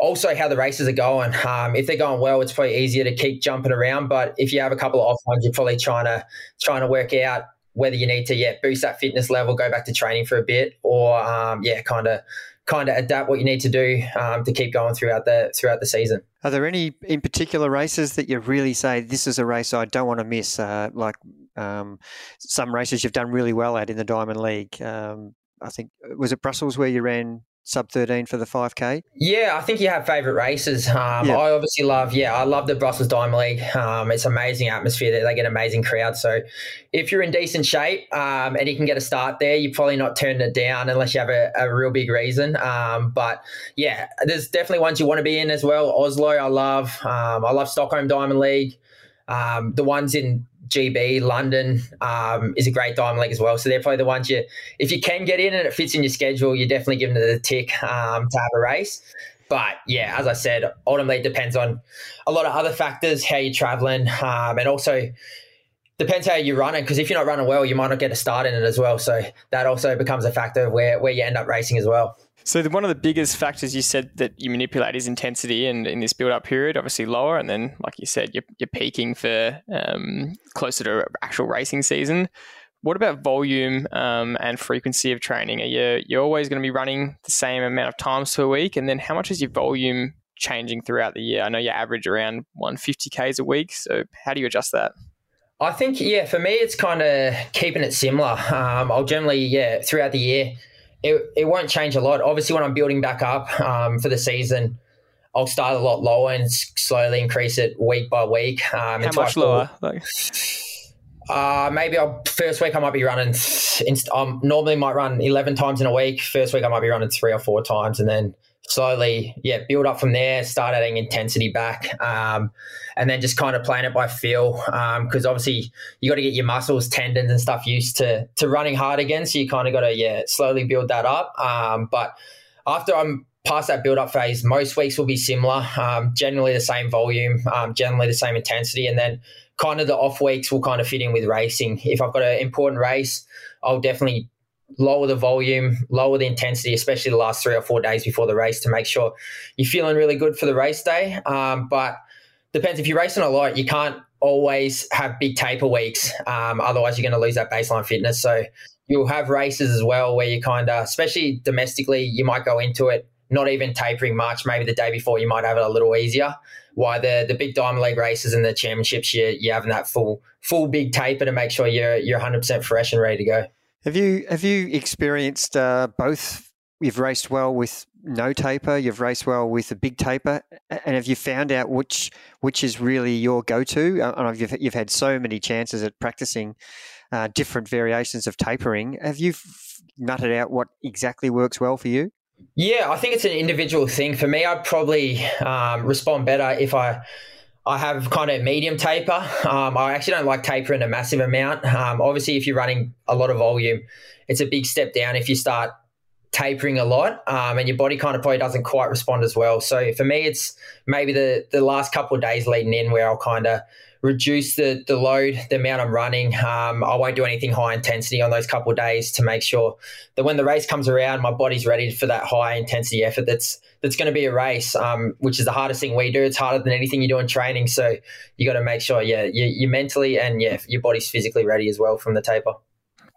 also how the races are going. Um, if they're going well, it's probably easier to keep jumping around. But if you have a couple of off ones, you're probably trying to trying to work out whether you need to yeah boost that fitness level, go back to training for a bit, or um, yeah, kind of kind of adapt what you need to do um, to keep going throughout the throughout the season. Are there any in particular races that you really say this is a race I don't want to miss? Uh, like um, some races you've done really well at in the Diamond League. Um, I think was it Brussels where you ran sub 13 for the 5K? Yeah, I think you have favourite races. Um, yeah. I obviously love, yeah, I love the Brussels Diamond League. Um, it's amazing atmosphere there. They get amazing crowd. So if you're in decent shape um, and you can get a start there, you're probably not turning it down unless you have a, a real big reason. Um, but yeah, there's definitely ones you want to be in as well. Oslo, I love. Um, I love Stockholm Diamond League. Um, the ones in GB, London um, is a great diamond league as well. So they're probably the ones you, if you can get in and it fits in your schedule, you're definitely giving it the tick um, to have a race. But yeah, as I said, ultimately it depends on a lot of other factors, how you're traveling, um, and also depends how you're running. Because if you're not running well, you might not get a start in it as well. So that also becomes a factor where where you end up racing as well. So one of the biggest factors you said that you manipulate is intensity, and in this build-up period, obviously lower, and then, like you said, you're, you're peaking for um, closer to actual racing season. What about volume um, and frequency of training? Are you you're always going to be running the same amount of times per week, and then how much is your volume changing throughout the year? I know you average around 150 k's a week, so how do you adjust that? I think yeah, for me it's kind of keeping it similar. Um, I'll generally yeah throughout the year it, it won't change a lot. Obviously, when I'm building back up um, for the season, I'll start a lot lower and slowly increase it week by week. Um, How much lower? Like- uh, maybe I'll, first week I might be running. um, normally might run eleven times in a week. First week I might be running three or four times, and then slowly, yeah, build up from there. Start adding intensity back, um, and then just kind of playing it by feel. Because um, obviously you got to get your muscles, tendons, and stuff used to to running hard again. So you kind of got to yeah slowly build that up. Um, but after I'm past that build up phase, most weeks will be similar. Um, generally the same volume, um, generally the same intensity, and then kind of the off weeks will kind of fit in with racing. If I've got an important race, I'll definitely lower the volume, lower the intensity, especially the last three or four days before the race to make sure you're feeling really good for the race day. Um, but depends if you're racing a lot, you can't always have big taper weeks. Um, otherwise, you're going to lose that baseline fitness. So you'll have races as well where you kind of, especially domestically, you might go into it not even tapering much. Maybe the day before you might have it a little easier. Why the the big diamond league races and the championships, you you having that full full big taper to make sure you're you're 100 percent fresh and ready to go. Have you have you experienced uh, both? You've raced well with no taper. You've raced well with a big taper, and have you found out which which is really your go to? Uh, you've you've had so many chances at practicing uh, different variations of tapering. Have you nutted out what exactly works well for you? Yeah, I think it's an individual thing. For me, I'd probably um, respond better if I I have kind of medium taper. Um, I actually don't like tapering a massive amount. Um, obviously, if you're running a lot of volume, it's a big step down if you start tapering a lot um, and your body kind of probably doesn't quite respond as well. So for me, it's maybe the, the last couple of days leading in where I'll kind of reduce the, the load, the amount I'm running. Um, I won't do anything high intensity on those couple of days to make sure that when the race comes around, my body's ready for that high intensity effort that's that's going to be a race, um, which is the hardest thing we do. It's harder than anything you do in training. So you got to make sure, yeah, you, you're mentally and yeah, your body's physically ready as well from the taper.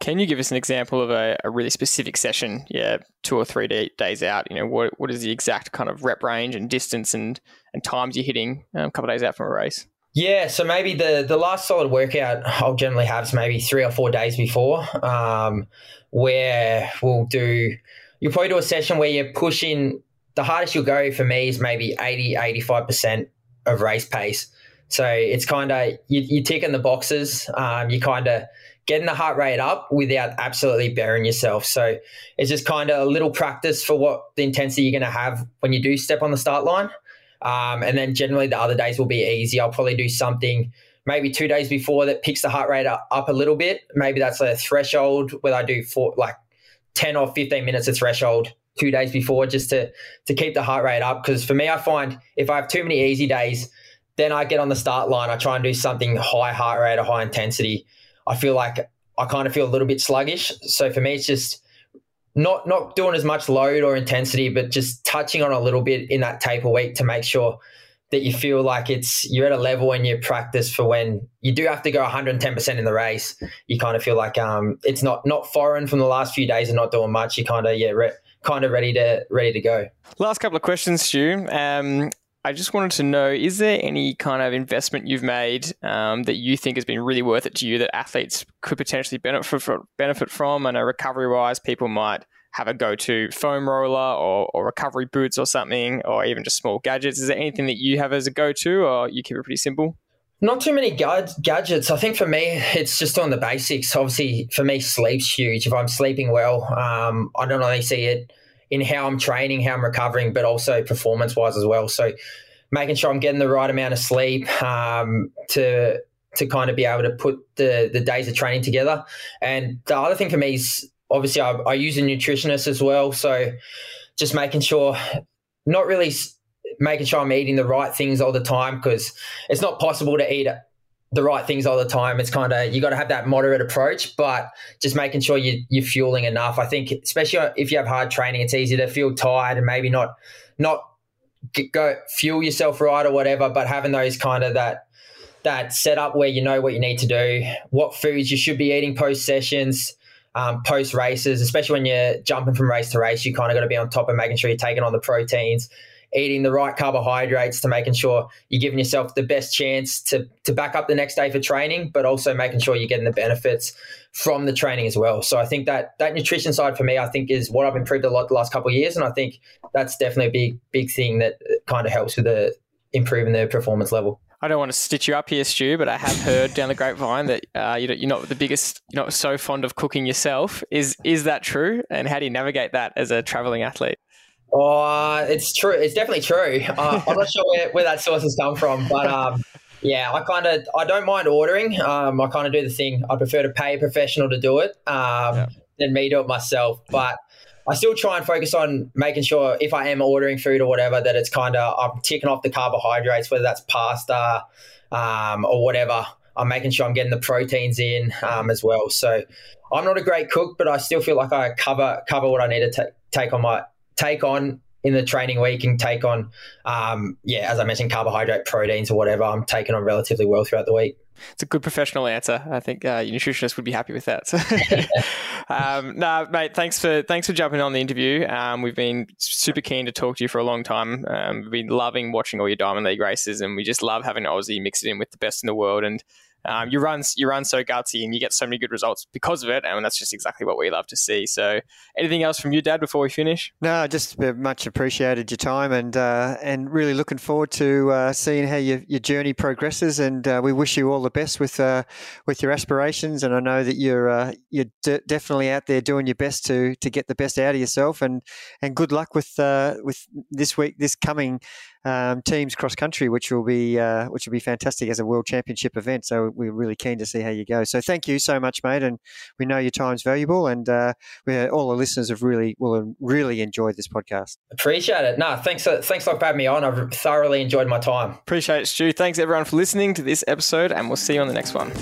Can you give us an example of a, a really specific session? Yeah, two or three day, days out. You know, what what is the exact kind of rep range and distance and and times you're hitting um, a couple of days out from a race? Yeah, so maybe the the last solid workout I'll generally have is maybe three or four days before, um, where we'll do. You'll probably do a session where you're pushing. The hardest you'll go for me is maybe 80, 85 percent of race pace. So it's kind of you, you're ticking the boxes. Um, you kind of getting the heart rate up without absolutely burying yourself. So it's just kind of a little practice for what the intensity you're going to have when you do step on the start line. Um, and then generally the other days will be easy. I'll probably do something maybe two days before that picks the heart rate up, a little bit. Maybe that's a threshold where I do for like 10 or 15 minutes of threshold two days before just to to keep the heart rate up. Because for me, I find if I have too many easy days, then I get on the start line. I try and do something high heart rate or high intensity. I feel like I kind of feel a little bit sluggish. So for me, it's just not not doing as much load or intensity, but just touching on a little bit in that taper week to make sure that you feel like it's you're at a level and you practice for when you do have to go 110% in the race. You kind of feel like um, it's not not foreign from the last few days and not doing much. You kind of yeah, re- kind of ready to ready to go. Last couple of questions, Stu. Um, I just wanted to know: is there any kind of investment you've made um, that you think has been really worth it to you that athletes could potentially benefit benefit from? And recovery wise, people might have a go-to foam roller or, or recovery boots or something, or even just small gadgets. Is there anything that you have as a go-to, or you keep it pretty simple? Not too many gad- gadgets. I think for me, it's just on the basics. Obviously, for me, sleep's huge. If I'm sleeping well, um, I don't only see it in how I'm training, how I'm recovering, but also performance wise as well. So making sure I'm getting the right amount of sleep um, to to kind of be able to put the the days of training together. And the other thing for me is obviously I, I use a nutritionist as well. So just making sure, not really making sure I'm eating the right things all the time because it's not possible to eat the right things all the time. It's kind of you got to have that moderate approach, but just making sure you, you're fueling enough. I think, especially if you have hard training, it's easy to feel tired and maybe not not go fuel yourself right or whatever. But having those kind of that that setup where you know what you need to do, what foods you should be eating post sessions. Um, post races, especially when you're jumping from race to race, you kind of got to be on top of making sure you're taking on the proteins, eating the right carbohydrates to making sure you're giving yourself the best chance to, to back up the next day for training, but also making sure you're getting the benefits from the training as well. So I think that that nutrition side for me, I think is what I've improved a lot the last couple of years. And I think that's definitely a big, big thing that kind of helps with the improving the performance level. I don't want to stitch you up here, Stu, but I have heard down the grapevine that uh, you're not the biggest, you're not so fond of cooking yourself. Is is that true? And how do you navigate that as a traveling athlete? Oh, it's true. It's definitely true. Uh, I'm not sure where, where that source has come from, but um, yeah, I kind of I don't mind ordering. Um, I kind of do the thing. I prefer to pay a professional to do it um, yeah. than me do it myself. But I still try and focus on making sure if I am ordering food or whatever that it's kind of I'm ticking off the carbohydrates, whether that's pasta um, or whatever. I'm making sure I'm getting the proteins in um, as well. So I'm not a great cook, but I still feel like I cover cover what I need to t- take on my take on in the training week and take on, um, yeah, as I mentioned, carbohydrate, proteins, or whatever. I'm taking on relatively well throughout the week. It's a good professional answer. I think uh, your nutritionist would be happy with that. So, [LAUGHS] um, no, mate, thanks for thanks for jumping on the interview. Um, we've been super keen to talk to you for a long time. Um, we've been loving watching all your Diamond League races, and we just love having Aussie mix it in with the best in the world. And um, you run you run so gutsy and you get so many good results because of it, and that's just exactly what we love to see. So, anything else from you, Dad, before we finish? No, just much appreciated your time and uh, and really looking forward to uh, seeing how your, your journey progresses. And uh, we wish you all the best with uh, with your aspirations. And I know that you're uh, you're de- definitely out there doing your best to to get the best out of yourself. And and good luck with uh, with this week, this coming um, teams cross country, which will be uh, which will be fantastic as a world championship event. So we're really keen to see how you go. So thank you so much, mate, and we know your time's valuable, and uh, we all the listeners have really will really enjoyed this podcast. Appreciate it. No, thanks thanks for having me on. I've thoroughly enjoyed my time. Appreciate it, Stu. Thanks everyone for listening to this episode, and we'll see you on the next one.